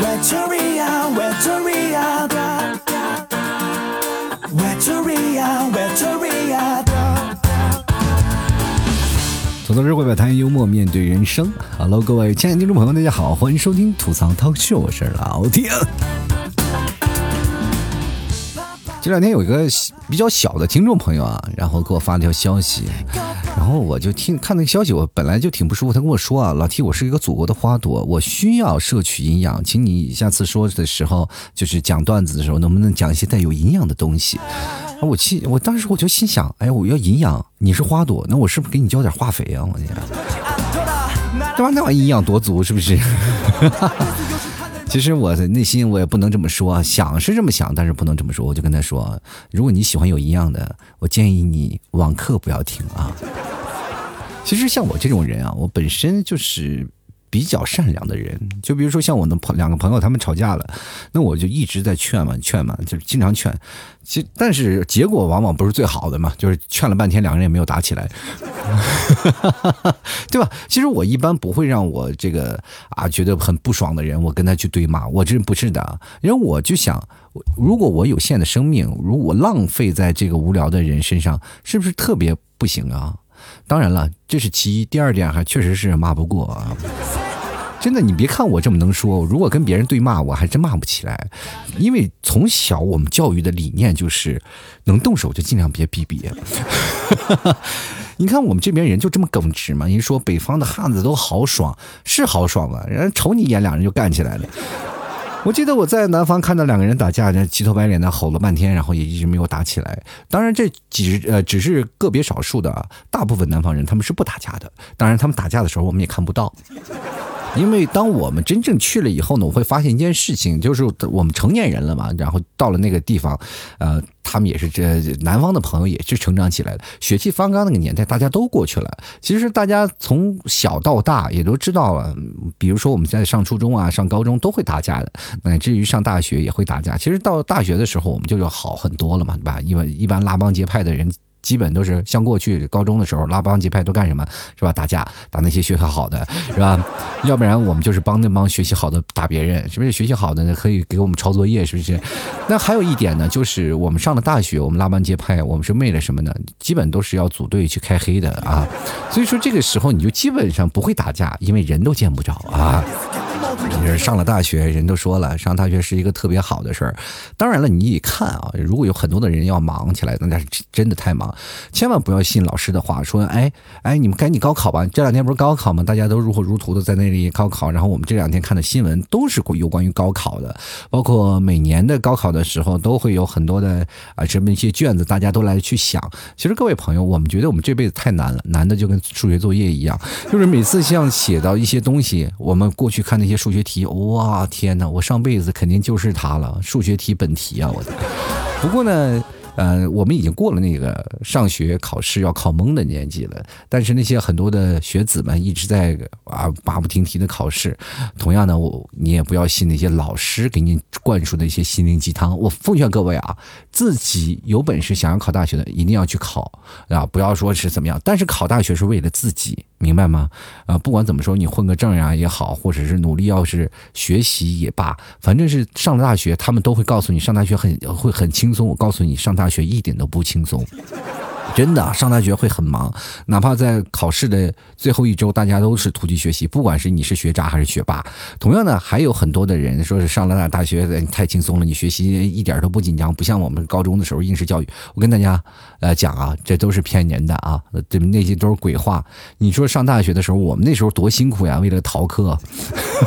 Victoria，Victoria，吐槽社会百态，幽默面对人生。Hello，各位亲爱的听众朋友，大家好，欢迎收听吐槽 talk show，我是老铁。这两天有一个比较小的听众朋友啊，然后给我发了条消息，然后我就听看那个消息，我本来就挺不舒服。他跟我说啊，老 T，我是一个祖国的花朵，我需要摄取营养，请你下次说的时候，就是讲段子的时候，能不能讲一些带有营养的东西？我气，我当时我就心想，哎，我要营养，你是花朵，那我是不是给你浇点化肥啊？我天，对吧？那玩意营养多足，是不是？其实我的内心我也不能这么说，想是这么想，但是不能这么说。我就跟他说，如果你喜欢有营养的，我建议你网课不要听啊。其实像我这种人啊，我本身就是。比较善良的人，就比如说像我的朋两个朋友，他们吵架了，那我就一直在劝嘛，劝嘛，就是经常劝。其但是结果往往不是最好的嘛，就是劝了半天，两个人也没有打起来，对吧？其实我一般不会让我这个啊觉得很不爽的人，我跟他去对骂，我这不是的，因为我就想，如果我有限的生命，如果浪费在这个无聊的人身上，是不是特别不行啊？当然了，这是其一。第二点还确实是骂不过啊。真的，你别看我这么能说，如果跟别人对骂，我还真骂不起来。因为从小我们教育的理念就是，能动手就尽量别逼别。你看我们这边人就这么耿直嘛？人说北方的汉子都豪爽，是豪爽啊，人瞅你一眼，两人就干起来了。我记得我在南方看到两个人打架，那急头白脸的吼了半天，然后也一直没有打起来。当然，这几呃只是个别少数的啊，大部分南方人他们是不打架的。当然，他们打架的时候我们也看不到。因为当我们真正去了以后呢，我会发现一件事情，就是我们成年人了嘛，然后到了那个地方，呃，他们也是这南方的朋友也是成长起来的，血气方刚那个年代，大家都过去了。其实大家从小到大也都知道了，比如说我们在上初中啊、上高中都会打架的，乃至于上大学也会打架。其实到大学的时候，我们就要好很多了嘛，对吧？因为一般拉帮结派的人。基本都是像过去高中的时候拉帮结派都干什么是吧？打架打那些学习好的是吧？要不然我们就是帮那帮学习好的打别人，是不是？学习好的呢可以给我们抄作业，是不是？那还有一点呢，就是我们上了大学，我们拉帮结派，我们是为了什么呢？基本都是要组队去开黑的啊。所以说这个时候你就基本上不会打架，因为人都见不着啊。就是上了大学，人都说了，上大学是一个特别好的事儿。当然了，你一看啊，如果有很多的人要忙起来，那是真的太忙。千万不要信老师的话，说，哎哎，你们赶紧高考吧。这两天不是高考吗？大家都如火如荼的在那里高考。然后我们这两天看的新闻都是有关于高考的，包括每年的高考的时候都会有很多的啊这么一些卷子，大家都来去想。其实各位朋友，我们觉得我们这辈子太难了，难的就跟数学作业一样，就是每次像写到一些东西，我们过去看那些数学题，题哇天哪，我上辈子肯定就是他了，数学题本题啊，我的。不过呢。呃，我们已经过了那个上学考试要考懵的年纪了，但是那些很多的学子们一直在啊马不停蹄的考试。同样呢，我你也不要信那些老师给你灌输的一些心灵鸡汤。我奉劝各位啊，自己有本事想要考大学的，一定要去考啊，不要说是怎么样。但是考大学是为了自己。明白吗？啊，不管怎么说，你混个证呀也好，或者是努力，要是学习也罢，反正是上了大学，他们都会告诉你上大学很会很轻松。我告诉你，上大学一点都不轻松。真的上大学会很忙，哪怕在考试的最后一周，大家都是突击学习。不管是你是学渣还是学霸，同样呢，还有很多的人说是上了大大学太轻松了，你学习一点都不紧张，不像我们高中的时候应试教育。我跟大家呃讲啊，这都是骗人的啊，这那些都是鬼话。你说上大学的时候，我们那时候多辛苦呀，为了逃课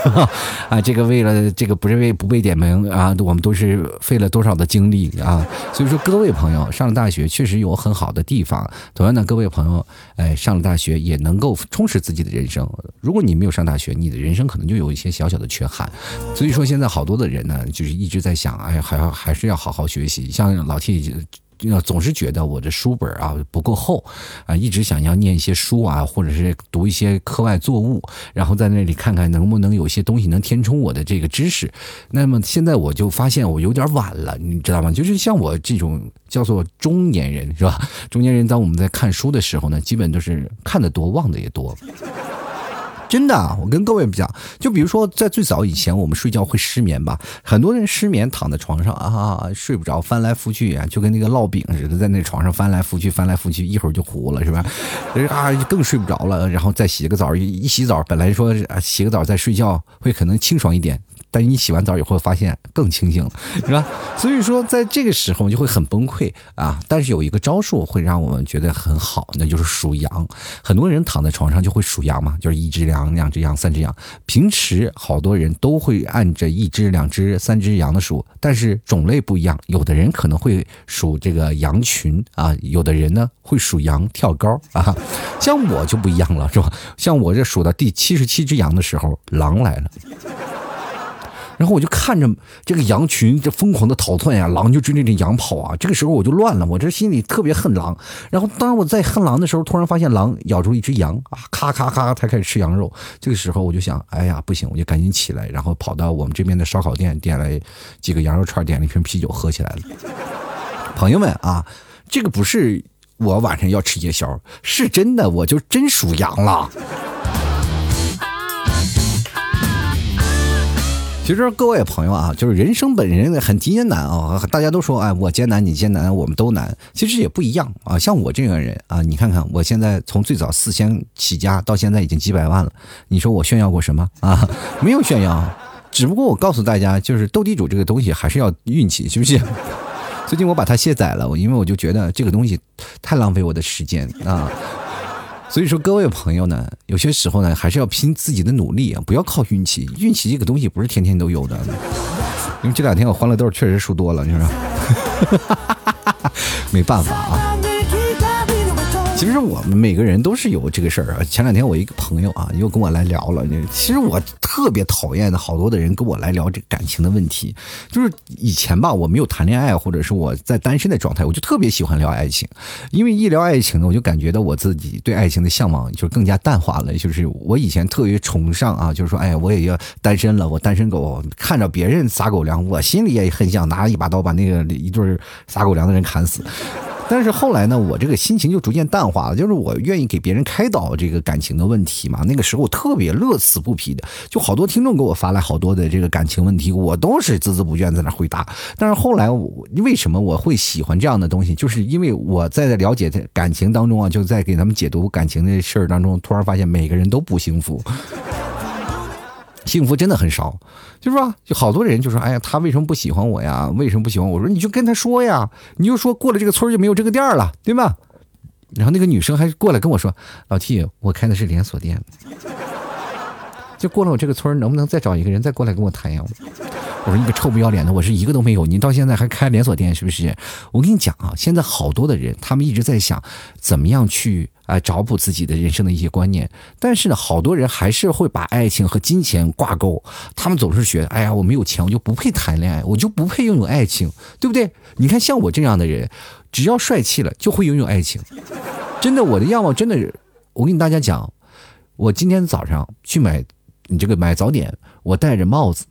啊，这个为了这个不是为不被点名啊，我们都是费了多少的精力啊。所以说，各位朋友，上了大学确实有很好的。地地方，同样的，各位朋友，哎，上了大学也能够充实自己的人生。如果你没有上大学，你的人生可能就有一些小小的缺憾。所以说，现在好多的人呢，就是一直在想，哎，还要还是要好好学习。像老 T。要总是觉得我的书本啊不够厚啊，一直想要念一些书啊，或者是读一些课外作物，然后在那里看看能不能有些东西能填充我的这个知识。那么现在我就发现我有点晚了，你知道吗？就是像我这种叫做中年人是吧？中年人当我们在看书的时候呢，基本都是看得多忘的也多。真的，我跟各位讲，就比如说在最早以前，我们睡觉会失眠吧，很多人失眠躺在床上啊，睡不着，翻来覆去啊，就跟那个烙饼似的，在那床上翻来覆去，翻来覆去，一会儿就糊了，是吧？啊，更睡不着了，然后再洗个澡，一洗澡，本来说啊，洗个澡再睡觉会可能清爽一点。但是你洗完澡以后发现更清醒了，是吧？所以说在这个时候就会很崩溃啊。但是有一个招数会让我们觉得很好，那就是数羊。很多人躺在床上就会数羊嘛，就是一只羊、两只羊、三只羊。平时好多人都会按着一只、两只、三只羊的数，但是种类不一样。有的人可能会数这个羊群啊，有的人呢会数羊跳高啊。像我就不一样了，是吧？像我这数到第七十七只羊的时候，狼来了。然后我就看着这个羊群这疯狂的逃窜呀，狼就追着这羊跑啊。这个时候我就乱了，我这心里特别恨狼。然后当我在恨狼的时候，突然发现狼咬住一只羊啊，咔咔咔，它开始吃羊肉。这个时候我就想，哎呀，不行，我就赶紧起来，然后跑到我们这边的烧烤店，点了几个羊肉串，点了一瓶啤酒，喝起来了。朋友们啊，这个不是我晚上要吃夜宵，是真的，我就真属羊了。其实各位朋友啊，就是人生本身很艰难啊，大家都说哎，我艰难，你艰难，我们都难。其实也不一样啊，像我这个人啊，你看看我现在从最早四千起家到现在已经几百万了，你说我炫耀过什么啊？没有炫耀，只不过我告诉大家，就是斗地主这个东西还是要运气，是不是？最近我把它卸载了，因为我就觉得这个东西太浪费我的时间啊。所以说，各位朋友呢，有些时候呢，还是要拼自己的努力啊，不要靠运气。运气这个东西不是天天都有的。因为这两天我欢乐豆确实输多了，你说，没办法啊。其实我们每个人都是有这个事儿啊。前两天我一个朋友啊，又跟我来聊了。其实我特别讨厌的好多的人跟我来聊这感情的问题。就是以前吧，我没有谈恋爱，或者是我在单身的状态，我就特别喜欢聊爱情。因为一聊爱情呢，我就感觉到我自己对爱情的向往就更加淡化了。就是我以前特别崇尚啊，就是说，哎呀，我也要单身了，我单身狗，看着别人撒狗粮，我心里也很想拿一把刀把那个一对撒狗粮的人砍死。但是后来呢，我这个心情就逐渐淡化了，就是我愿意给别人开导这个感情的问题嘛。那个时候特别乐此不疲的，就好多听众给我发来好多的这个感情问题，我都是孜孜不倦在那回答。但是后来，我为什么我会喜欢这样的东西？就是因为我在了解感情当中啊，就在给他们解读感情的事儿当中，突然发现每个人都不幸福。幸福真的很少，就是吧？就好多人就说：“哎呀，他为什么不喜欢我呀？为什么不喜欢我？”说：“你就跟他说呀，你就说过了这个村就没有这个店了，对吧？”然后那个女生还过来跟我说：“老 T，我开的是连锁店，就过了我这个村能不能再找一个人再过来跟我谈呀？”我说：“你个臭不要脸的，我是一个都没有，你到现在还开连锁店是不是？”我跟你讲啊，现在好多的人他们一直在想怎么样去。啊，找补自己的人生的一些观念，但是呢，好多人还是会把爱情和金钱挂钩。他们总是觉得，哎呀，我没有钱，我就不配谈恋爱，我就不配拥有爱情，对不对？你看，像我这样的人，只要帅气了，就会拥有爱情。真的，我的样貌真的，我跟大家讲，我今天早上去买你这个买早点，我戴着帽子，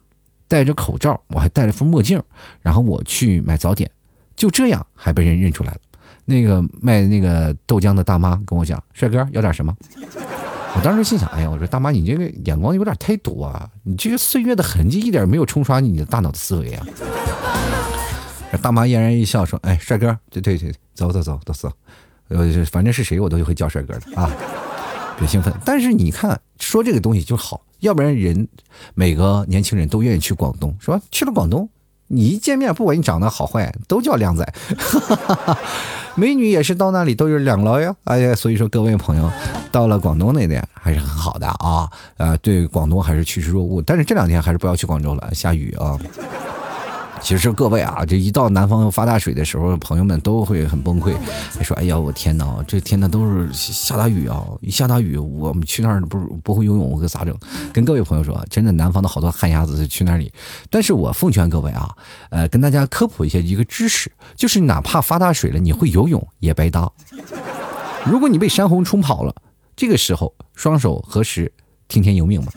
戴着口罩，我还戴了副墨镜，然后我去买早点，就这样还被人认出来了。那个卖那个豆浆的大妈跟我讲：“帅哥，要点什么？”我当时心想：“哎呀，我说大妈，你这个眼光有点太毒啊！你这个岁月的痕迹一点没有冲刷你的大脑的思维啊！” 大妈嫣然一笑说：“哎，帅哥，对对对，走走走，走走。呃，反正是谁我都会叫帅哥的啊，别兴奋。但是你看，说这个东西就好，要不然人每个年轻人都愿意去广东，是吧？去了广东。”你一见面，不管你长得好坏，都叫靓仔。美女也是到那里都有两劳呀。哎呀，所以说各位朋友，到了广东那边还是很好的啊。呃，对广东还是趋之若鹜，但是这两天还是不要去广州了，下雨啊。其实各位啊，这一到南方发大水的时候，朋友们都会很崩溃，说：“哎呀，我天哪，这天呐都是下大雨啊！一下大雨，我们去那儿不不会游泳，我可咋整？”跟各位朋友说，真的，南方的好多旱鸭子去那里。但是我奉劝各位啊，呃，跟大家科普一下一个知识，就是哪怕发大水了，你会游泳也白搭。如果你被山洪冲跑了，这个时候双手合十，听天由命吧，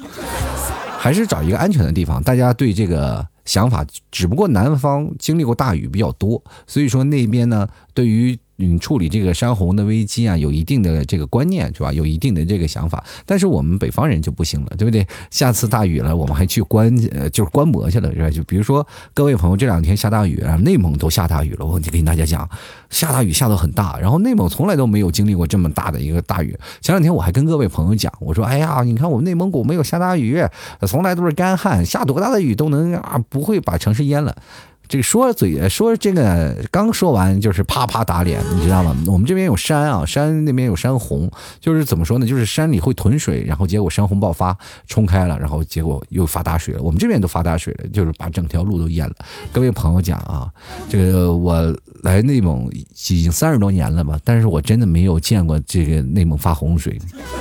还是找一个安全的地方。大家对这个。想法，只不过南方经历过大雨比较多，所以说那边呢，对于嗯处理这个山洪的危机啊，有一定的这个观念是吧？有一定的这个想法。但是我们北方人就不行了，对不对？下次大雨了，我们还去观呃就是观摩去了是吧？就比如说各位朋友这两天下大雨啊，内蒙都下大雨了，我就跟大家讲，下大雨下得很大，然后内蒙从来都没有经历过这么大的一个大雨。前两天我还跟各位朋友讲，我说哎呀，你看我们内蒙古没有下大雨，从来都是干旱，下多大的雨都能啊不会把城市淹了。这个说嘴说这个刚说完就是啪啪打脸，你知道吗？我们这边有山啊，山那边有山洪，就是怎么说呢？就是山里会囤水，然后结果山洪爆发冲开了，然后结果又发大水了。我们这边都发大水了，就是把整条路都淹了。各位朋友讲啊，这个我来内蒙已经三十多年了吧，但是我真的没有见过这个内蒙发洪水，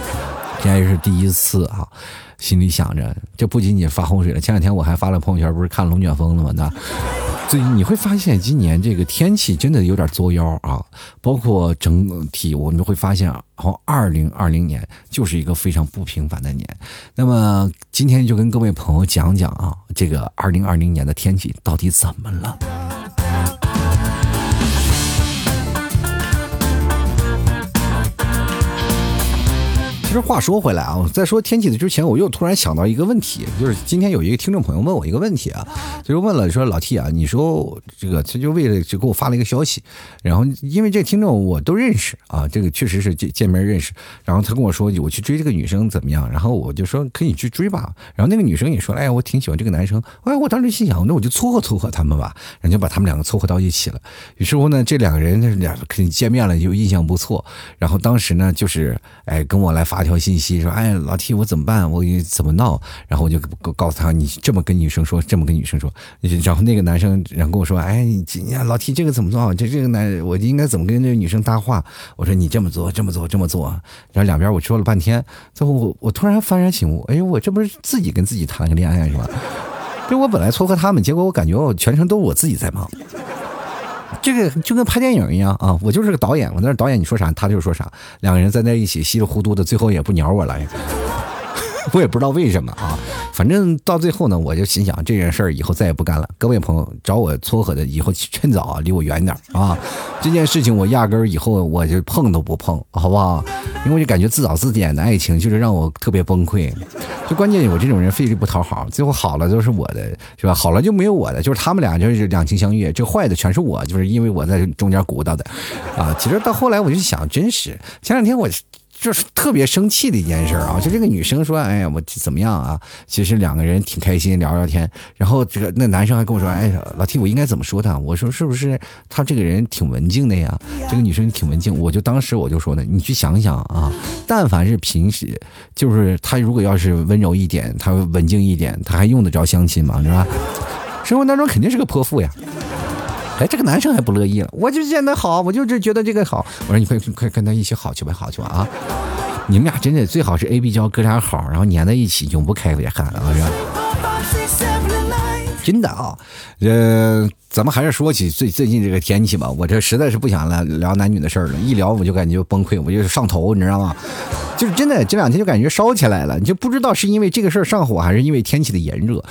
现在是第一次啊。心里想着，这不仅仅发洪水了。前两天我还发了朋友圈，不是看龙卷风了吗？那，所以你会发现今年这个天气真的有点作妖啊。包括整体，我们会发现，好，二零二零年就是一个非常不平凡的年。那么今天就跟各位朋友讲讲啊，这个二零二零年的天气到底怎么了？其实话说回来啊，在说天气的之前，我又突然想到一个问题，就是今天有一个听众朋友问我一个问题啊，就是问了说老 T 啊，你说这个他就为了就给我发了一个消息，然后因为这个听众我都认识啊，这个确实是见见面认识，然后他跟我说我去追这个女生怎么样，然后我就说可以去追吧，然后那个女生也说哎我挺喜欢这个男生，哎我当时心想那我就撮合撮合他们吧，然后就把他们两个撮合到一起了，于是乎呢这两个人那两肯定见面了就印象不错，然后当时呢就是哎跟我来发。条信息说：“哎，老 T，我怎么办？我怎么闹？”然后我就告诉他：“你这么跟女生说，这么跟女生说。”然后那个男生然后跟我说：“哎，你老 T 这个怎么做？这这个男我应该怎么跟这个女生搭话？”我说：“你这么做，这么做，这么做。”然后两边我说了半天，最后我我突然幡然醒悟：“哎，我这不是自己跟自己谈个恋爱是吧？就我本来撮合他们，结果我感觉我全程都是我自己在忙。”这个就跟拍电影一样啊，我就是个导演，我那导演你说啥，他就说啥，两个人在那一起稀里糊涂的，最后也不鸟我了。我也不知道为什么啊，反正到最后呢，我就心想这件事儿以后再也不干了。各位朋友找我撮合的，以后趁早啊，离我远点啊！这件事情我压根儿以后我就碰都不碰，好不好？因为我就感觉自导自演的爱情就是让我特别崩溃。就关键我这种人费力不讨好，最后好了都是我的，是吧？好了就没有我的，就是他们俩就是两情相悦，这坏的全是我，就是因为我在中间鼓捣的啊。其实到后来我就想，真是前两天我。就是特别生气的一件事啊！就这个女生说：“哎呀，我怎么样啊？”其实两个人挺开心，聊聊天。然后这个那男生还跟我说：“哎，老 T，我应该怎么说他？”我说：“是不是他这个人挺文静的呀？”这个女生挺文静，我就当时我就说呢：“你去想想啊，但凡是平时，就是他如果要是温柔一点，他文静一点，他还用得着相亲吗？是吧？生活当中肯定是个泼妇呀。”哎，这个男生还不乐意了，我就见他好，我就是觉得这个好。我说你快快跟他一起好去吧，好去吧啊！你们俩真的最好是 A B 交哥俩好，然后粘在一起，永不开裂痕啊！真的啊，呃，咱们还是说起最最近这个天气吧。我这实在是不想了聊男女的事儿了，一聊我就感觉崩溃，我就上头，你知道吗？就是真的这两天就感觉烧起来了，你就不知道是因为这个事儿上火，还是因为天气的炎热。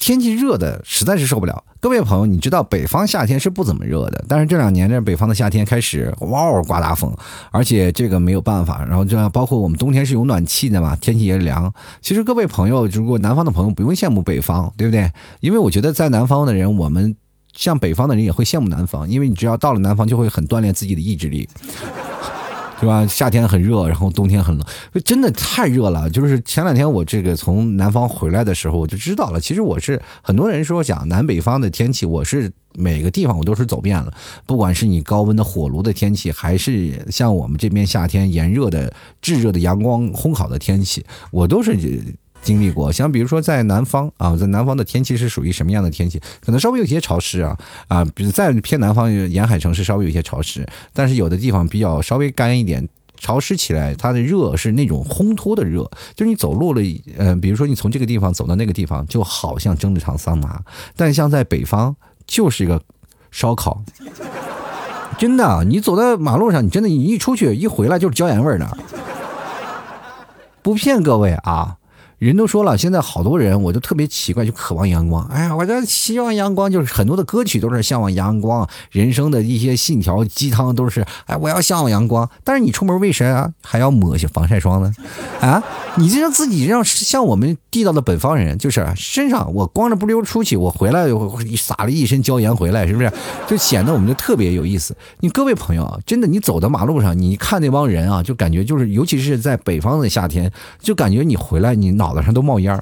天气热的实在是受不了，各位朋友，你知道北方夏天是不怎么热的，但是这两年这北方的夏天开始哇刮大风，而且这个没有办法，然后这包括我们冬天是有暖气的嘛，天气也凉。其实各位朋友，如果南方的朋友不用羡慕北方，对不对？因为我觉得在南方的人，我们像北方的人也会羡慕南方，因为你只要到了南方，就会很锻炼自己的意志力。是吧？夏天很热，然后冬天很冷，真的太热了。就是前两天我这个从南方回来的时候，我就知道了。其实我是很多人说讲南北方的天气，我是每个地方我都是走遍了。不管是你高温的火炉的天气，还是像我们这边夏天炎热的炙热的阳光烘烤的天气，我都是。经历过，像比如说在南方啊，在南方的天气是属于什么样的天气？可能稍微有些潮湿啊啊，比如在偏南方沿海城市稍微有些潮湿，但是有的地方比较稍微干一点，潮湿起来它的热是那种烘托的热，就是你走路了，呃，比如说你从这个地方走到那个地方，就好像蒸了场桑拿，但像在北方就是一个烧烤，真的，你走在马路上，你真的你一出去一回来就是椒盐味儿的，不骗各位啊。人都说了，现在好多人我就特别奇怪，就渴望阳光。哎呀，我这希望阳光，就是很多的歌曲都是向往阳光，人生的一些信条鸡汤都是，哎，我要向往阳光。但是你出门为啥还要抹些防晒霜呢？啊，你这让自己让像我们地道的北方人，就是身上我光着不溜出去，我回来撒了一身椒盐回来，是不是？就显得我们就特别有意思。你各位朋友啊，真的，你走到马路上，你看那帮人啊，就感觉就是，尤其是在北方的夏天，就感觉你回来，你脑脑袋上都冒烟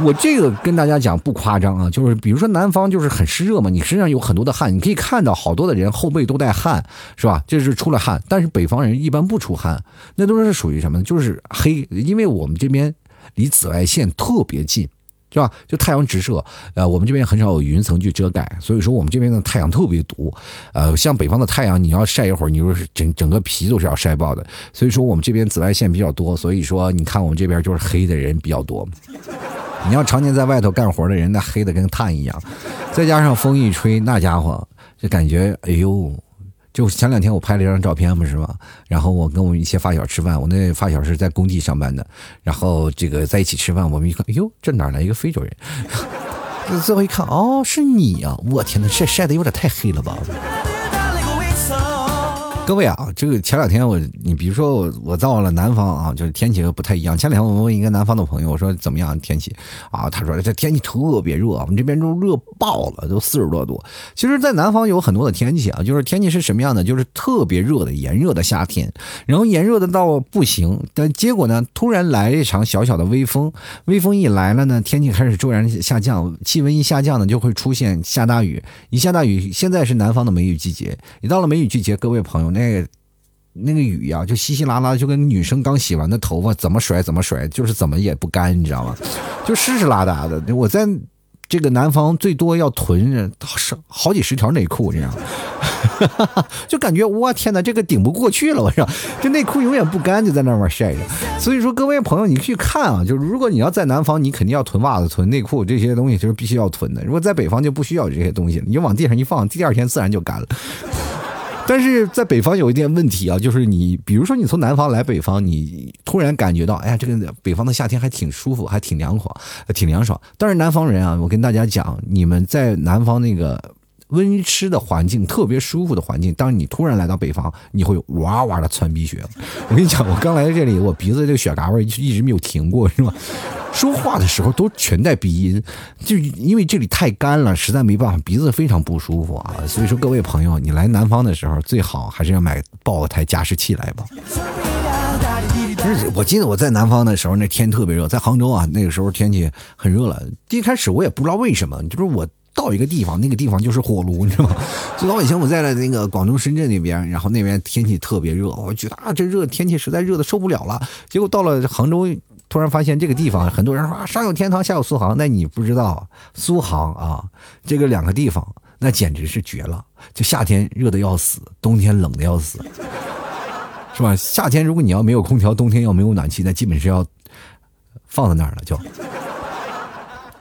我这个跟大家讲不夸张啊，就是比如说南方就是很湿热嘛，你身上有很多的汗，你可以看到好多的人后背都带汗，是吧？这是出了汗。但是北方人一般不出汗，那都是属于什么呢？就是黑，因为我们这边离紫外线特别近。是吧？就太阳直射，呃，我们这边很少有云层去遮盖，所以说我们这边的太阳特别毒。呃，像北方的太阳，你要晒一会儿，你就是整整个皮都是要晒爆的。所以说我们这边紫外线比较多，所以说你看我们这边就是黑的人比较多。你要常年在外头干活的人，那黑的跟炭一样，再加上风一吹，那家伙就感觉，哎呦。就前两天我拍了一张照片，不是吗？然后我跟我们一些发小吃饭，我那发小是在工地上班的，然后这个在一起吃饭，我们一看，哎呦，这哪来一个非洲人？最后一看，哦，是你呀！我天哪，晒晒的有点太黑了吧？各位啊，这个前两天我，你比如说我，我到了南方啊，就是天气不太一样。前两天我问一个南方的朋友，我说怎么样天气啊？他说这天气特别热，我们这边都热爆了，都四十多度。其实，在南方有很多的天气啊，就是天气是什么样的？就是特别热的炎热的夏天，然后炎热的到不行，但结果呢，突然来一场小小的微风，微风一来了呢，天气开始骤然下降，气温一下降呢，就会出现下大雨。一下大雨，现在是南方的梅雨季节，一到了梅雨季节，各位朋友。那个那个雨呀，就稀稀拉拉，就跟女生刚洗完的头发怎么甩怎么甩，就是怎么也不干，你知道吗？就湿湿拉拉的。我在这个南方最多要囤上好几十条内裤，这样，就感觉我天哪，这个顶不过去了，我说这内裤永远不干，就在那块晒着。所以说，各位朋友，你去看啊，就是如果你要在南方，你肯定要囤袜子、囤内裤这些东西，就是必须要囤的。如果在北方就不需要这些东西，你往地上一放，第二天自然就干了。但是在北方有一点问题啊，就是你，比如说你从南方来北方，你突然感觉到，哎呀，这个北方的夏天还挺舒服，还挺凉快，挺凉爽。但是南方人啊，我跟大家讲，你们在南方那个温湿的环境，特别舒服的环境，当你突然来到北方，你会哇哇的窜鼻血。我跟你讲，我刚来到这里，我鼻子这个血嘎味一直没有停过，是吧？说话的时候都全带鼻音，就因为这里太干了，实在没办法，鼻子非常不舒服啊。所以说，各位朋友，你来南方的时候，最好还是要买抱台加湿器来吧。我记得我在南方的时候，那天特别热，在杭州啊，那个时候天气很热了。一开始我也不知道为什么，就是我到一个地方，那个地方就是火炉，你知道吗？最早以前我在了那个广东深圳那边，然后那边天气特别热，我觉得啊，这热天气实在热的受不了了。结果到了杭州。突然发现这个地方，很多人说啊，上有天堂，下有苏杭。那你不知道，苏杭啊，这个两个地方，那简直是绝了。就夏天热的要死，冬天冷的要死，是吧？夏天如果你要没有空调，冬天要没有暖气，那基本是要放在那儿了，就。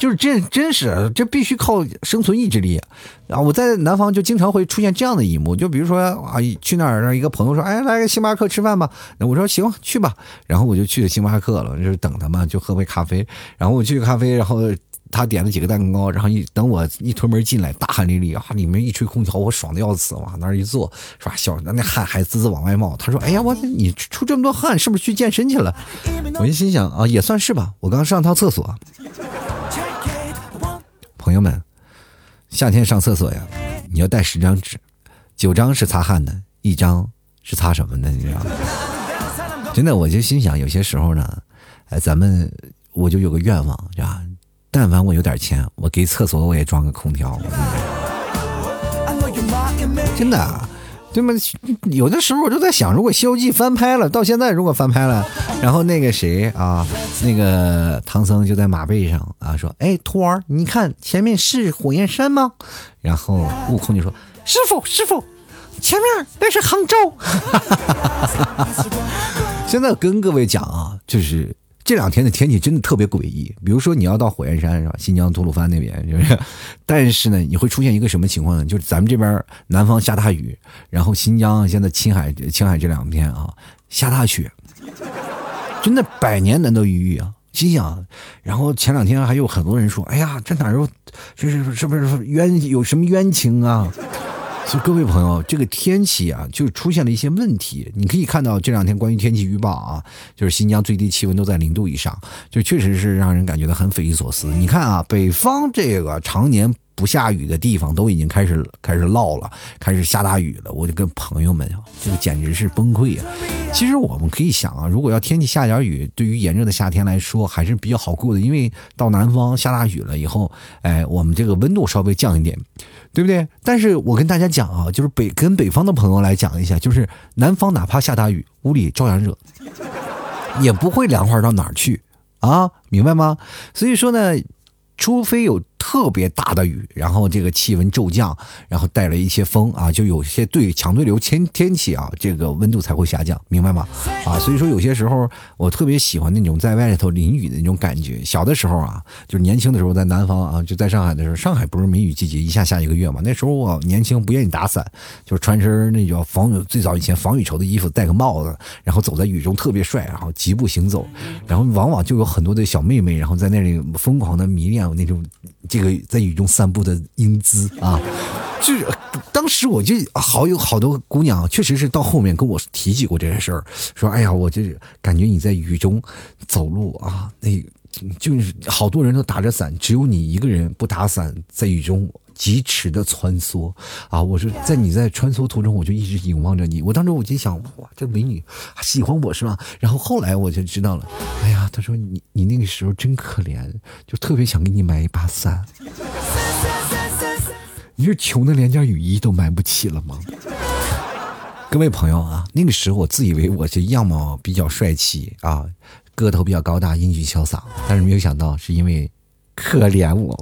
就是真真是，这必须靠生存意志力啊！我在南方就经常会出现这样的一幕，就比如说啊，去那儿让一个朋友说，哎，来个星巴克吃饭吧。我说行，去吧。然后我就去星巴克了，就是等他嘛，就喝杯咖啡。然后我去咖啡，然后他点了几个蛋糕，然后一等我一推门进来，大汗淋漓啊，里面一吹空调，我爽的要死，往那儿一坐，是吧？笑，那那汗还滋滋往外冒。他说，哎呀，我你出这么多汗，是不是去健身去了？我就心想啊，也算是吧，我刚上趟厕所。朋友们，夏天上厕所呀，你要带十张纸，九张是擦汗的，一张是擦什么的？你知道吗？真的，我就心想，有些时候呢，哎，咱们我就有个愿望，是吧？但凡我有点钱，我给厕所我也装个空调。真的。对吗？有的时候我就在想，如果《西游记》翻拍了，到现在如果翻拍了，然后那个谁啊，那个唐僧就在马背上啊，说：“哎，徒儿，你看前面是火焰山吗？”然后悟空就说：“师傅，师傅，前面那是杭州。” 现在跟各位讲啊，就是。这两天的天气真的特别诡异，比如说你要到火焰山是吧？新疆吐鲁番那边，是不是？但是呢，你会出现一个什么情况呢？就是咱们这边南方下大雨，然后新疆现在青海青海这两天啊下大雪，真的百年难得一遇啊！心想，然后前两天还有很多人说：“哎呀，这哪有，这是是不是冤有什么冤情啊？”所以各位朋友，这个天气啊，就出现了一些问题。你可以看到这两天关于天气预报啊，就是新疆最低气温都在零度以上，就确实是让人感觉到很匪夷所思。你看啊，北方这个常年。不下雨的地方都已经开始开始涝了，开始下大雨了。我就跟朋友们，这个简直是崩溃啊！其实我们可以想啊，如果要天气下点雨，对于炎热的夏天来说还是比较好过的，因为到南方下大雨了以后，哎，我们这个温度稍微降一点，对不对？但是我跟大家讲啊，就是北跟北方的朋友来讲一下，就是南方哪怕下大雨，屋里照样热，也不会凉快到哪儿去啊，明白吗？所以说呢，除非有。特别大的雨，然后这个气温骤降，然后带了一些风啊，就有些对强对流天天气啊，这个温度才会下降，明白吗？啊，所以说有些时候我特别喜欢那种在外头淋雨的那种感觉。小的时候啊，就是年轻的时候在南方啊，就在上海的时候，上海不是梅雨季节，一下下一个月嘛。那时候我年轻不愿意打伞，就是穿身那叫防雨最早以前防雨绸的衣服，戴个帽子，然后走在雨中特别帅，然后疾步行走，然后往往就有很多的小妹妹，然后在那里疯狂的迷恋那种。这个在雨中散步的英姿啊，就是当时我就好有好多姑娘，确实是到后面跟我提起过这件事儿，说：“哎呀，我就感觉你在雨中走路啊，那就是好多人都打着伞，只有你一个人不打伞，在雨中。”疾驰的穿梭啊！我说在你在穿梭途中，我就一直凝望着你。我当时我就想，哇，这美女喜欢我是吧？然后后来我就知道了，哎呀，他说你你那个时候真可怜，就特别想给你买一把伞。你是穷的连件雨衣都买不起了吗？各位朋友啊，那个时候我自以为我这样貌比较帅气啊，个头比较高大，英俊潇洒，但是没有想到是因为。可怜我，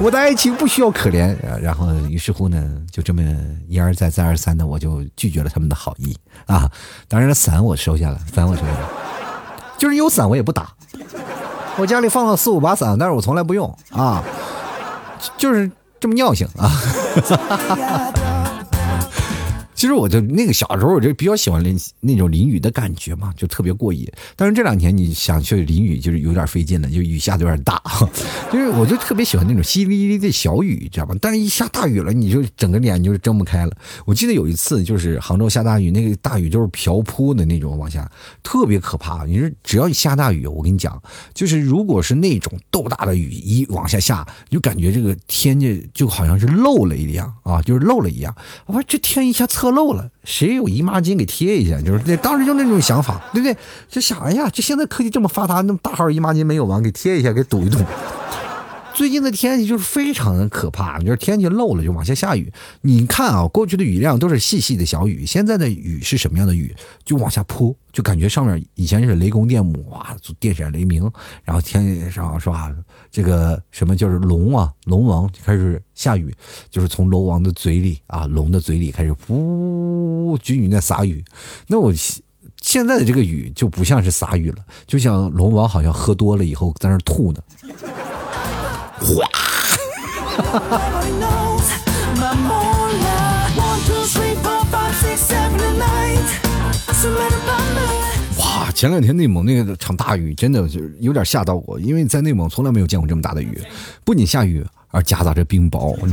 我的爱情不需要可怜。然后，于是乎呢，就这么一而再、再而三的，我就拒绝了他们的好意啊。当然，伞我收下了，伞我收下了，就是有伞我也不打。我家里放了四五把伞，但是我从来不用啊，就是这么尿性啊。其实我就那个小时候，我就比较喜欢淋那种淋雨的感觉嘛，就特别过瘾。但是这两天你想去淋雨，就是有点费劲了，就雨下的有点大。就是我就特别喜欢那种淅沥沥的小雨，知道吧？但是一下大雨了，你就整个脸就是睁不开了。我记得有一次，就是杭州下大雨，那个大雨就是瓢泼的那种往下，特别可怕。你说只要一下大雨，我跟你讲，就是如果是那种豆大的雨一往下下，就感觉这个天就就好像是漏了一样啊，就是漏了一样。我说这天一下侧。漏了，谁有姨妈巾给贴一下？就是那当时就那种想法，对不对？就想，哎呀，这现在科技这么发达，那么大号姨妈巾没有吗？给贴一下，给堵一堵。最近的天气就是非常的可怕，就是天气漏了就往下下雨。你看啊，过去的雨量都是细细的小雨，现在的雨是什么样的雨？就往下泼，就感觉上面以前是雷公电母，哇，电闪雷鸣，然后天上是吧？这个什么就是龙啊，龙王就开始下雨，就是从龙王的嘴里啊，龙的嘴里开始呼，均匀的洒雨。那我现在的这个雨就不像是洒雨了，就像龙王好像喝多了以后在那吐呢。哗！哇！前两天内蒙那个场大雨，真的就有点吓到我，因为在内蒙从来没有见过这么大的雨，不仅下雨，而夹杂着冰雹。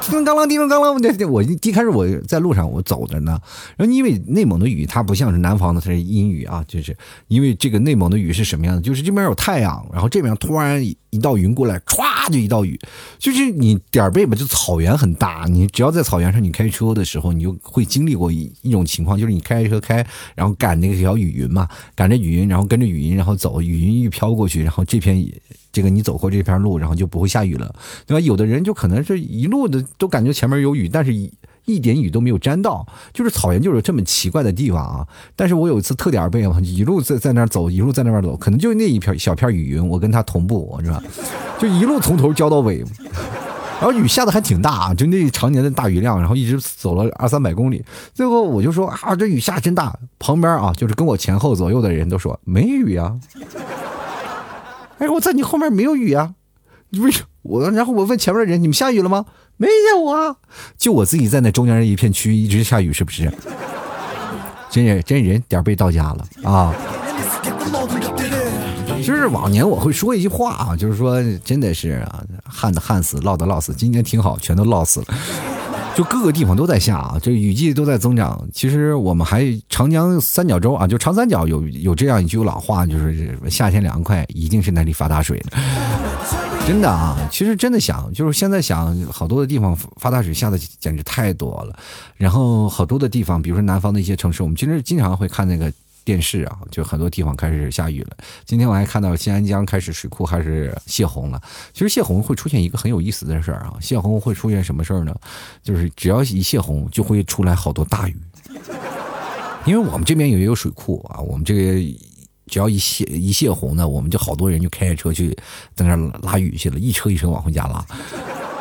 叮咚当啷，叮咚当啷，我我一开始我在路上我走着呢，然后因为内蒙的雨它不像是南方的，它是阴雨啊，就是因为这个内蒙的雨是什么样的？就是这边有太阳，然后这边突然一道云过来，歘就一道雨，就是你点儿背吧，就草原很大，你只要在草原上你开车的时候，你就会经历过一一种情况，就是你开车开，然后赶那个小雨云嘛，赶着雨云，然后跟着雨云，然后走，雨云一飘过去，然后这片。这个你走过这片路，然后就不会下雨了，对吧？有的人就可能是一路的都感觉前面有雨，但是一一点雨都没有沾到，就是草原就是这么奇怪的地方啊。但是我有一次特点背嘛，一路在在那走，一路在那边走，可能就那一片小片雨云，我跟他同步，是吧？就一路从头浇到尾，然后雨下的还挺大，就那常年的大雨量，然后一直走了二三百公里，最后我就说啊，这雨下真大，旁边啊就是跟我前后左右的人都说没雨啊。哎，我在你后面没有雨啊，你不是我，然后我问前面的人，你们下雨了吗？没有啊，就我自己在那中间一片区域一直下雨，是不是？真人真人点背到家了啊！就是往年我会说一句话啊，就是说真的是啊，旱的旱死，涝的涝死，今年挺好，全都涝死了。就各个地方都在下啊，这雨季都在增长。其实我们还长江三角洲啊，就长三角有有这样一句老话，就是夏天凉快，一定是那里发大水 真的啊，其实真的想，就是现在想，好多的地方发大水下的简直太多了。然后好多的地方，比如说南方的一些城市，我们其实经常会看那个。电视啊，就很多地方开始下雨了。今天我还看到新安江开始水库开始泄洪了。其实泄洪会出现一个很有意思的事儿啊，泄洪会出现什么事儿呢？就是只要一泄洪，就会出来好多大雨。因为我们这边也有水库啊，我们这个只要一泄一泄洪呢，我们就好多人就开着车去在那拉雨去了，一车一车往回家拉。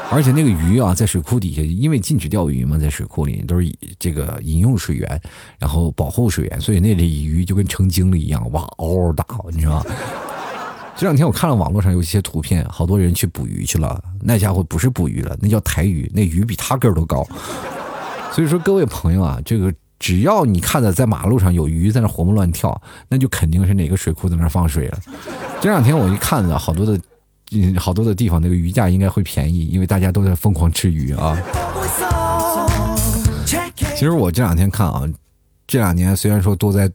而且那个鱼啊，在水库底下，因为禁止钓鱼嘛，在水库里都是这个饮用水源，然后保护水源，所以那里鱼就跟成精了一样，哇，嗷嗷大，你知道吗？这两天我看了网络上有一些图片，好多人去捕鱼去了，那家伙不是捕鱼了，那叫抬鱼，那鱼比他个儿都高。所以说，各位朋友啊，这个只要你看到在马路上有鱼在那活蹦乱跳，那就肯定是哪个水库在那放水了。这两天我一看呢，好多的。嗯，好多的地方那个鱼价应该会便宜，因为大家都在疯狂吃鱼啊。其实我这两天看啊，这两年虽然说都在。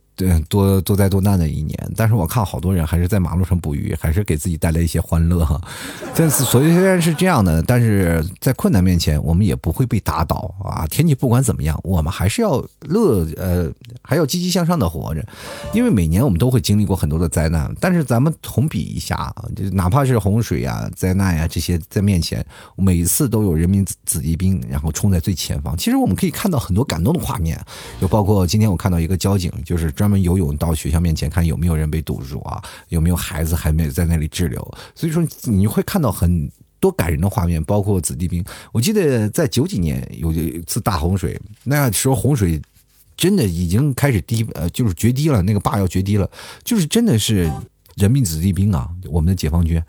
多多灾多难的一年，但是我看好多人还是在马路上捕鱼，还是给自己带来一些欢乐。但是，所以虽然是这样的，但是在困难面前，我们也不会被打倒啊！天气不管怎么样，我们还是要乐，呃，还要积极向上的活着。因为每年我们都会经历过很多的灾难，但是咱们同比一下啊，就哪怕是洪水呀、灾难呀这些在面前，每一次都有人民子弟兵，然后冲在最前方。其实我们可以看到很多感动的画面，就包括今天我看到一个交警，就是专门游泳到学校面前看有没有人被堵住啊，有没有孩子还没有在那里滞留，所以说你会看到很多感人的画面，包括子弟兵。我记得在九几年有一次大洪水，那时候洪水真的已经开始低，呃，就是决堤了，那个坝要决堤了，就是真的是人民子弟兵啊，我们的解放军。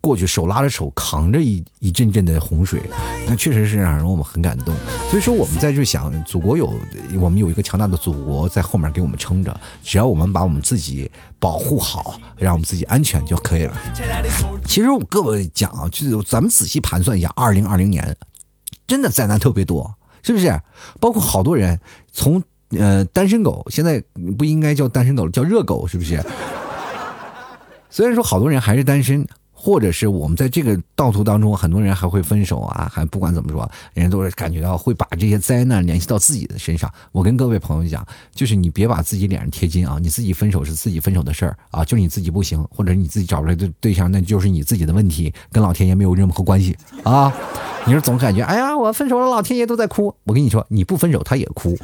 过去手拉着手扛着一一阵阵的洪水，那确实是让人我们很感动。所以说，我们在这想，祖国有我们有一个强大的祖国在后面给我们撑着，只要我们把我们自己保护好，让我们自己安全就可以了。其实我各位讲，就是咱们仔细盘算一下，二零二零年真的灾难特别多，是不是？包括好多人从呃单身狗，现在不应该叫单身狗了，叫热狗，是不是？虽然说好多人还是单身。或者是我们在这个道途当中，很多人还会分手啊，还不管怎么说，人都是感觉到会把这些灾难联系到自己的身上。我跟各位朋友讲，就是你别把自己脸上贴金啊，你自己分手是自己分手的事儿啊，就是你自己不行，或者你自己找不来的对象，那就是你自己的问题，跟老天爷没有任何关系啊。你说总感觉，哎呀，我分手了，老天爷都在哭。我跟你说，你不分手他也哭。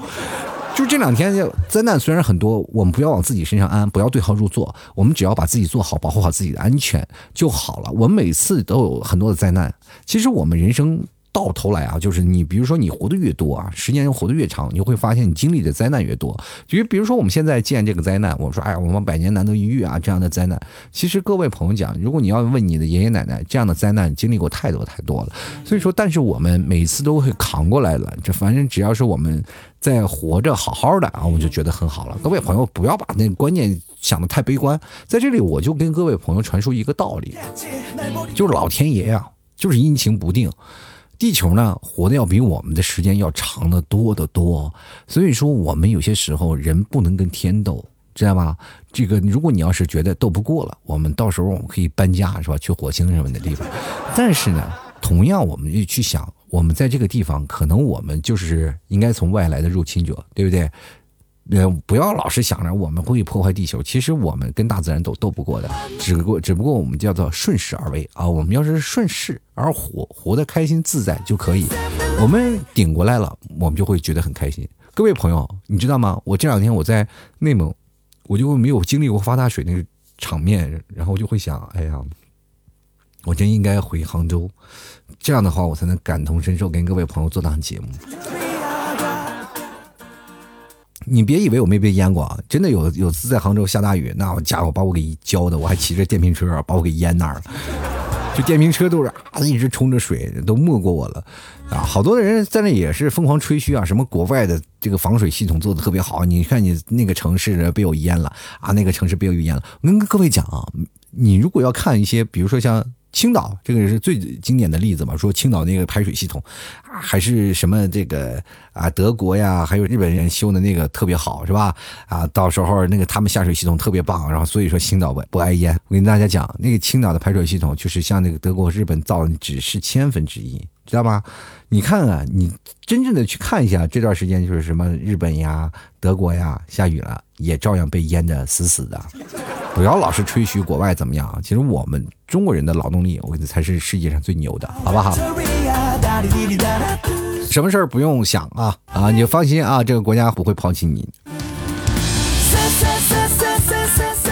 就这两天灾难虽然很多，我们不要往自己身上安，不要对号入座，我们只要把自己做好，保护好自己的安全就好了。我们每次都有很多的灾难，其实我们人生。到头来啊，就是你，比如说你活得越多啊，时间活得越长，你会发现你经历的灾难越多。就比如说我们现在见这个灾难，我们说，哎呀，我们百年难得一遇啊，这样的灾难。其实各位朋友讲，如果你要问你的爷爷奶奶，这样的灾难经历过太多太多了。所以说，但是我们每次都会扛过来了。这反正只要是我们在活着好好的啊，我就觉得很好了。各位朋友不要把那个观念想的太悲观。在这里，我就跟各位朋友传输一个道理，就是老天爷呀，就是阴晴不定。地球呢，活的要比我们的时间要长得多得多，所以说我们有些时候人不能跟天斗，知道吧？这个如果你要是觉得斗不过了，我们到时候我们可以搬家，是吧？去火星什么的地方。但是呢，同样我们就去想，我们在这个地方，可能我们就是应该从外来的入侵者，对不对？呃，不要老是想着我们会破坏地球，其实我们跟大自然都斗不过的，只不过只不过我们叫做顺势而为啊。我们要是顺势而活，活得开心自在就可以。我们顶过来了，我们就会觉得很开心。各位朋友，你知道吗？我这两天我在内蒙，我就没有经历过发大水那个场面，然后我就会想，哎呀，我真应该回杭州，这样的话我才能感同身受，跟各位朋友做档节目。你别以为我没被淹过啊！真的有有次在杭州下大雨，那家伙把我给浇的，我还骑着电瓶车把我给淹那儿了。就电瓶车都是啊，一直冲着水，都没过我了啊！好多的人在那也是疯狂吹嘘啊，什么国外的这个防水系统做的特别好。你看你那个城市被我淹了啊，那个城市被我淹了。我跟各位讲啊，你如果要看一些，比如说像。青岛这个是最经典的例子嘛？说青岛那个排水系统，啊还是什么这个啊，德国呀，还有日本人修的那个特别好，是吧？啊，到时候那个他们下水系统特别棒，然后所以说青岛不不挨淹。我跟大家讲，那个青岛的排水系统就是像那个德国、日本造的，只是千分之一，知道吗？你看啊，你真正的去看一下，这段时间就是什么日本呀、德国呀，下雨了也照样被淹得死死的。不要老是吹嘘国外怎么样，其实我们中国人的劳动力，我觉得才是世界上最牛的，好不好？什么事儿不用想啊啊，你就放心啊，这个国家不会抛弃你。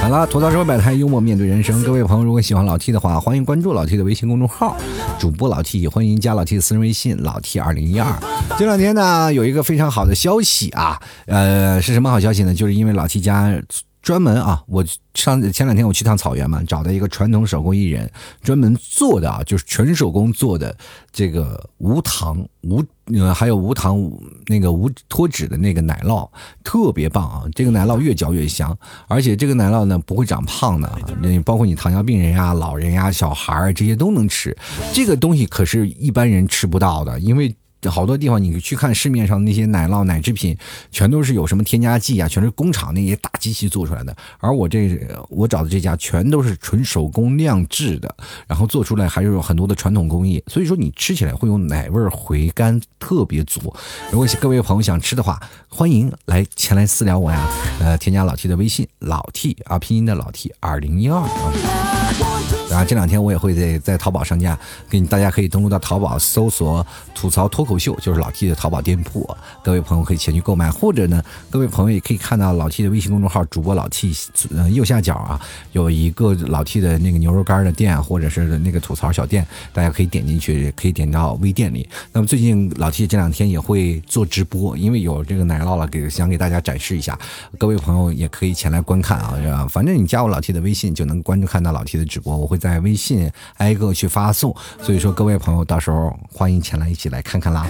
好了，吐槽社会百态，幽默面对人生。各位朋友，如果喜欢老 T 的话，欢迎关注老 T 的微信公众号，主播老 T，欢迎加老 T 的私人微信老 T 二零一二。这两天呢，有一个非常好的消息啊，呃，是什么好消息呢？就是因为老 T 家。专门啊，我上前两天我去趟草原嘛，找到一个传统手工艺人，专门做的啊，就是纯手工做的这个无糖无呃还有无糖那个无脱脂的那个奶酪，特别棒啊！这个奶酪越嚼越香，而且这个奶酪呢不会长胖的，那包括你糖尿病人呀、老人呀、小孩儿这些都能吃。这个东西可是一般人吃不到的，因为。好多地方你去看市面上那些奶酪奶制品，全都是有什么添加剂啊，全是工厂那些大机器做出来的。而我这我找的这家全都是纯手工酿制的，然后做出来还是有很多的传统工艺，所以说你吃起来会有奶味回甘特别足。如果各位朋友想吃的话，欢迎来前来私聊我呀，呃，添加老 T 的微信老 T 啊，拼音的老 T 二零一二啊。然后这两天我也会在在淘宝上架，给你大家可以登录到淘宝搜索“吐槽脱口秀”，就是老 T 的淘宝店铺，各位朋友可以前去购买，或者呢，各位朋友也可以看到老 T 的微信公众号主播老 T，呃右下角啊有一个老 T 的那个牛肉干的店，或者是那个吐槽小店，大家可以点进去，可以点到微店里。那么最近老 T 这两天也会做直播，因为有这个奶酪了，给想给大家展示一下，各位朋友也可以前来观看啊，反正你加我老 T 的微信就能关注看到老 T 的直播，我会。在微信挨个去发送，所以说各位朋友到时候欢迎前来一起来看看啦。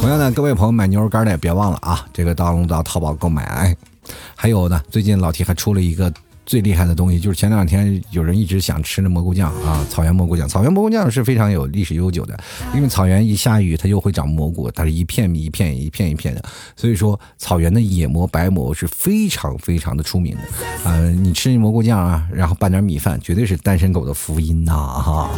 同样的，各位朋友买牛肉干的也别忘了啊，这个到龙到淘宝购买。哎，还有呢，最近老提还出了一个。最厉害的东西就是前两天有人一直想吃那蘑菇酱啊，草原蘑菇酱。草原蘑菇酱是非常有历史悠久的，因为草原一下雨它就会长蘑菇，它是一片一片一片一片的，所以说草原的野蘑白蘑是非常非常的出名的。呃，你吃蘑菇酱啊，然后拌点米饭，绝对是单身狗的福音呐哈。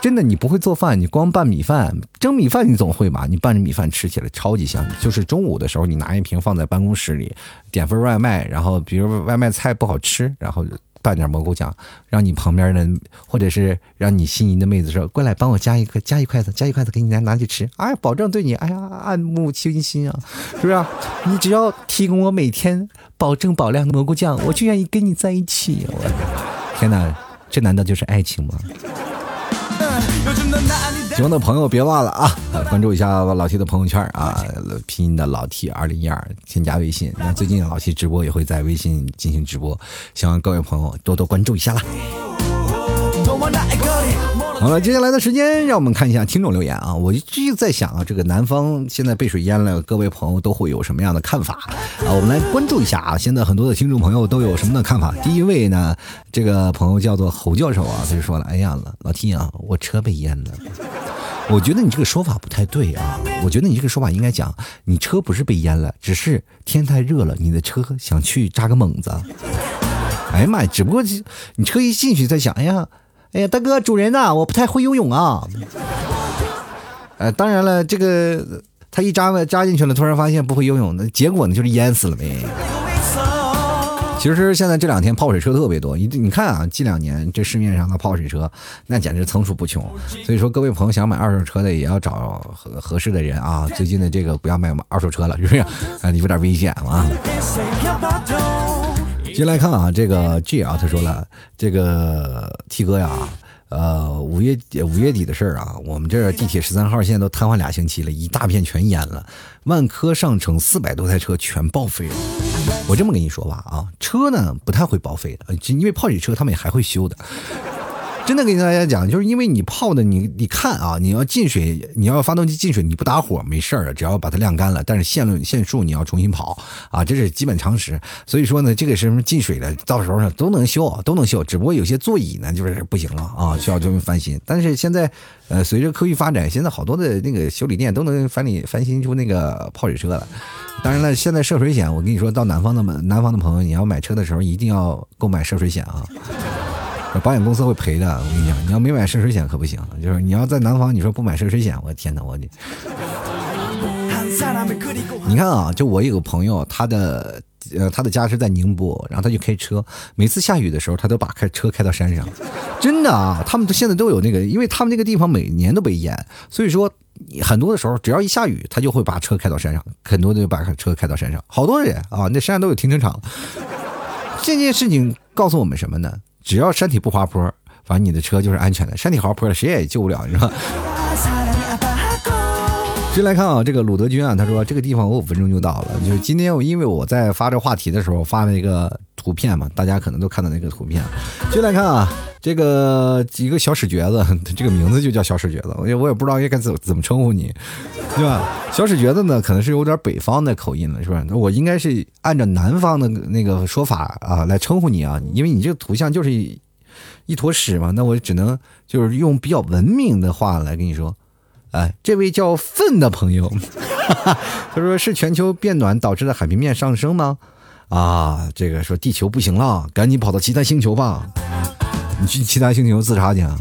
真的，你不会做饭，你光拌米饭、蒸米饭，你总会吧？你拌着米饭吃起来超级香。就是中午的时候，你拿一瓶放在办公室里，点份外卖，然后比如外卖菜不好吃，然后拌点蘑菇酱，让你旁边的或者是让你心仪的妹子说过来帮我加一个加一筷子，加一筷子给你拿拿去吃，哎，保证对你哎呀爱慕倾心啊，是不是？你只要提供我每天保证保量的蘑菇酱，我就愿意跟你在一起。我天哪，这难道就是爱情吗？喜欢的朋友别忘了啊，关注一下老 T 的朋友圈啊，拼音的老 T 二零一二，添加微信。那最近老 T 直播也会在微信进行直播，希望各位朋友多多关注一下啦。好了，接下来的时间，让我们看一下听众留言啊！我一直在想啊，这个南方现在被水淹了，各位朋友都会有什么样的看法啊？我们来关注一下啊！现在很多的听众朋友都有什么的看法？第一位呢，这个朋友叫做侯教授啊，他就说了：“哎呀，老老 T 啊，我车被淹了。”我觉得你这个说法不太对啊！我觉得你这个说法应该讲，你车不是被淹了，只是天太热了，你的车想去扎个猛子。哎呀妈呀！只不过你车一进去在想，哎呀。哎呀，大哥，主人呐，我不太会游泳啊。呃，当然了，这个他一扎扎进去了，突然发现不会游泳，那结果呢就是淹死了呗。其实现在这两天泡水车特别多，你你看啊，近两年这市面上的泡水车那简直层出不穷。所以说，各位朋友想买二手车的也要找合合适的人啊。最近的这个不要买二手车了，是不是？啊，有点危险啊。接来看啊，这个 G 啊，他说了，这个 T 哥呀，呃，五月五月底的事儿啊，我们这地铁十三号线都瘫痪俩星期了，一大片全淹了，万科上城四百多台车全报废了。我这么跟你说吧啊，车呢不太会报废的，因为泡水车他们也还会修的。真的跟大家讲，就是因为你泡的，你你看啊，你要进水，你要发动机进水，你不打火没事儿，只要把它晾干了。但是线路线束你要重新跑啊，这是基本常识。所以说呢，这个是什么进水的，到时候呢都能修，都能修。只不过有些座椅呢就是不行了啊，需要这么翻新。但是现在呃，随着科技发展，现在好多的那个修理店都能翻你翻新出那个泡水车了。当然了，现在涉水险，我跟你说到南方的南方的朋友，你要买车的时候一定要购买涉水险啊。保险公司会赔的，我跟你讲，你要没买涉水险可不行。就是你要在南方，你说不买涉水险，我的天哪，我你。你看啊，就我有个朋友，他的呃他的家是在宁波，然后他就开车，每次下雨的时候，他都把开车开到山上。真的啊，他们都现在都有那个，因为他们那个地方每年都被淹，所以说很多的时候，只要一下雨，他就会把车开到山上，很多就把车开到山上。好多人啊，那山上都有停车场。这件事情告诉我们什么呢？只要山体不滑坡，反正你的车就是安全的。山体滑坡了，谁也救不了，你知道。进来看啊，这个鲁德军啊，他说这个地方我五分钟就到了。就是今天我因为我在发这话题的时候发了一个图片嘛，大家可能都看到那个图片。进来看啊，这个几个小屎橛子，这个名字就叫小屎橛子，我也我也不知道应该怎怎么称呼你，对吧？小屎橛子呢，可能是有点北方的口音了，是吧？那我应该是按照南方的那个说法啊来称呼你啊，因为你这个图像就是一坨屎嘛，那我只能就是用比较文明的话来跟你说。哎，这位叫粪的朋友，他说是全球变暖导致的海平面上升吗？啊，这个说地球不行了，赶紧跑到其他星球吧。你去其他星球自杀去？啊？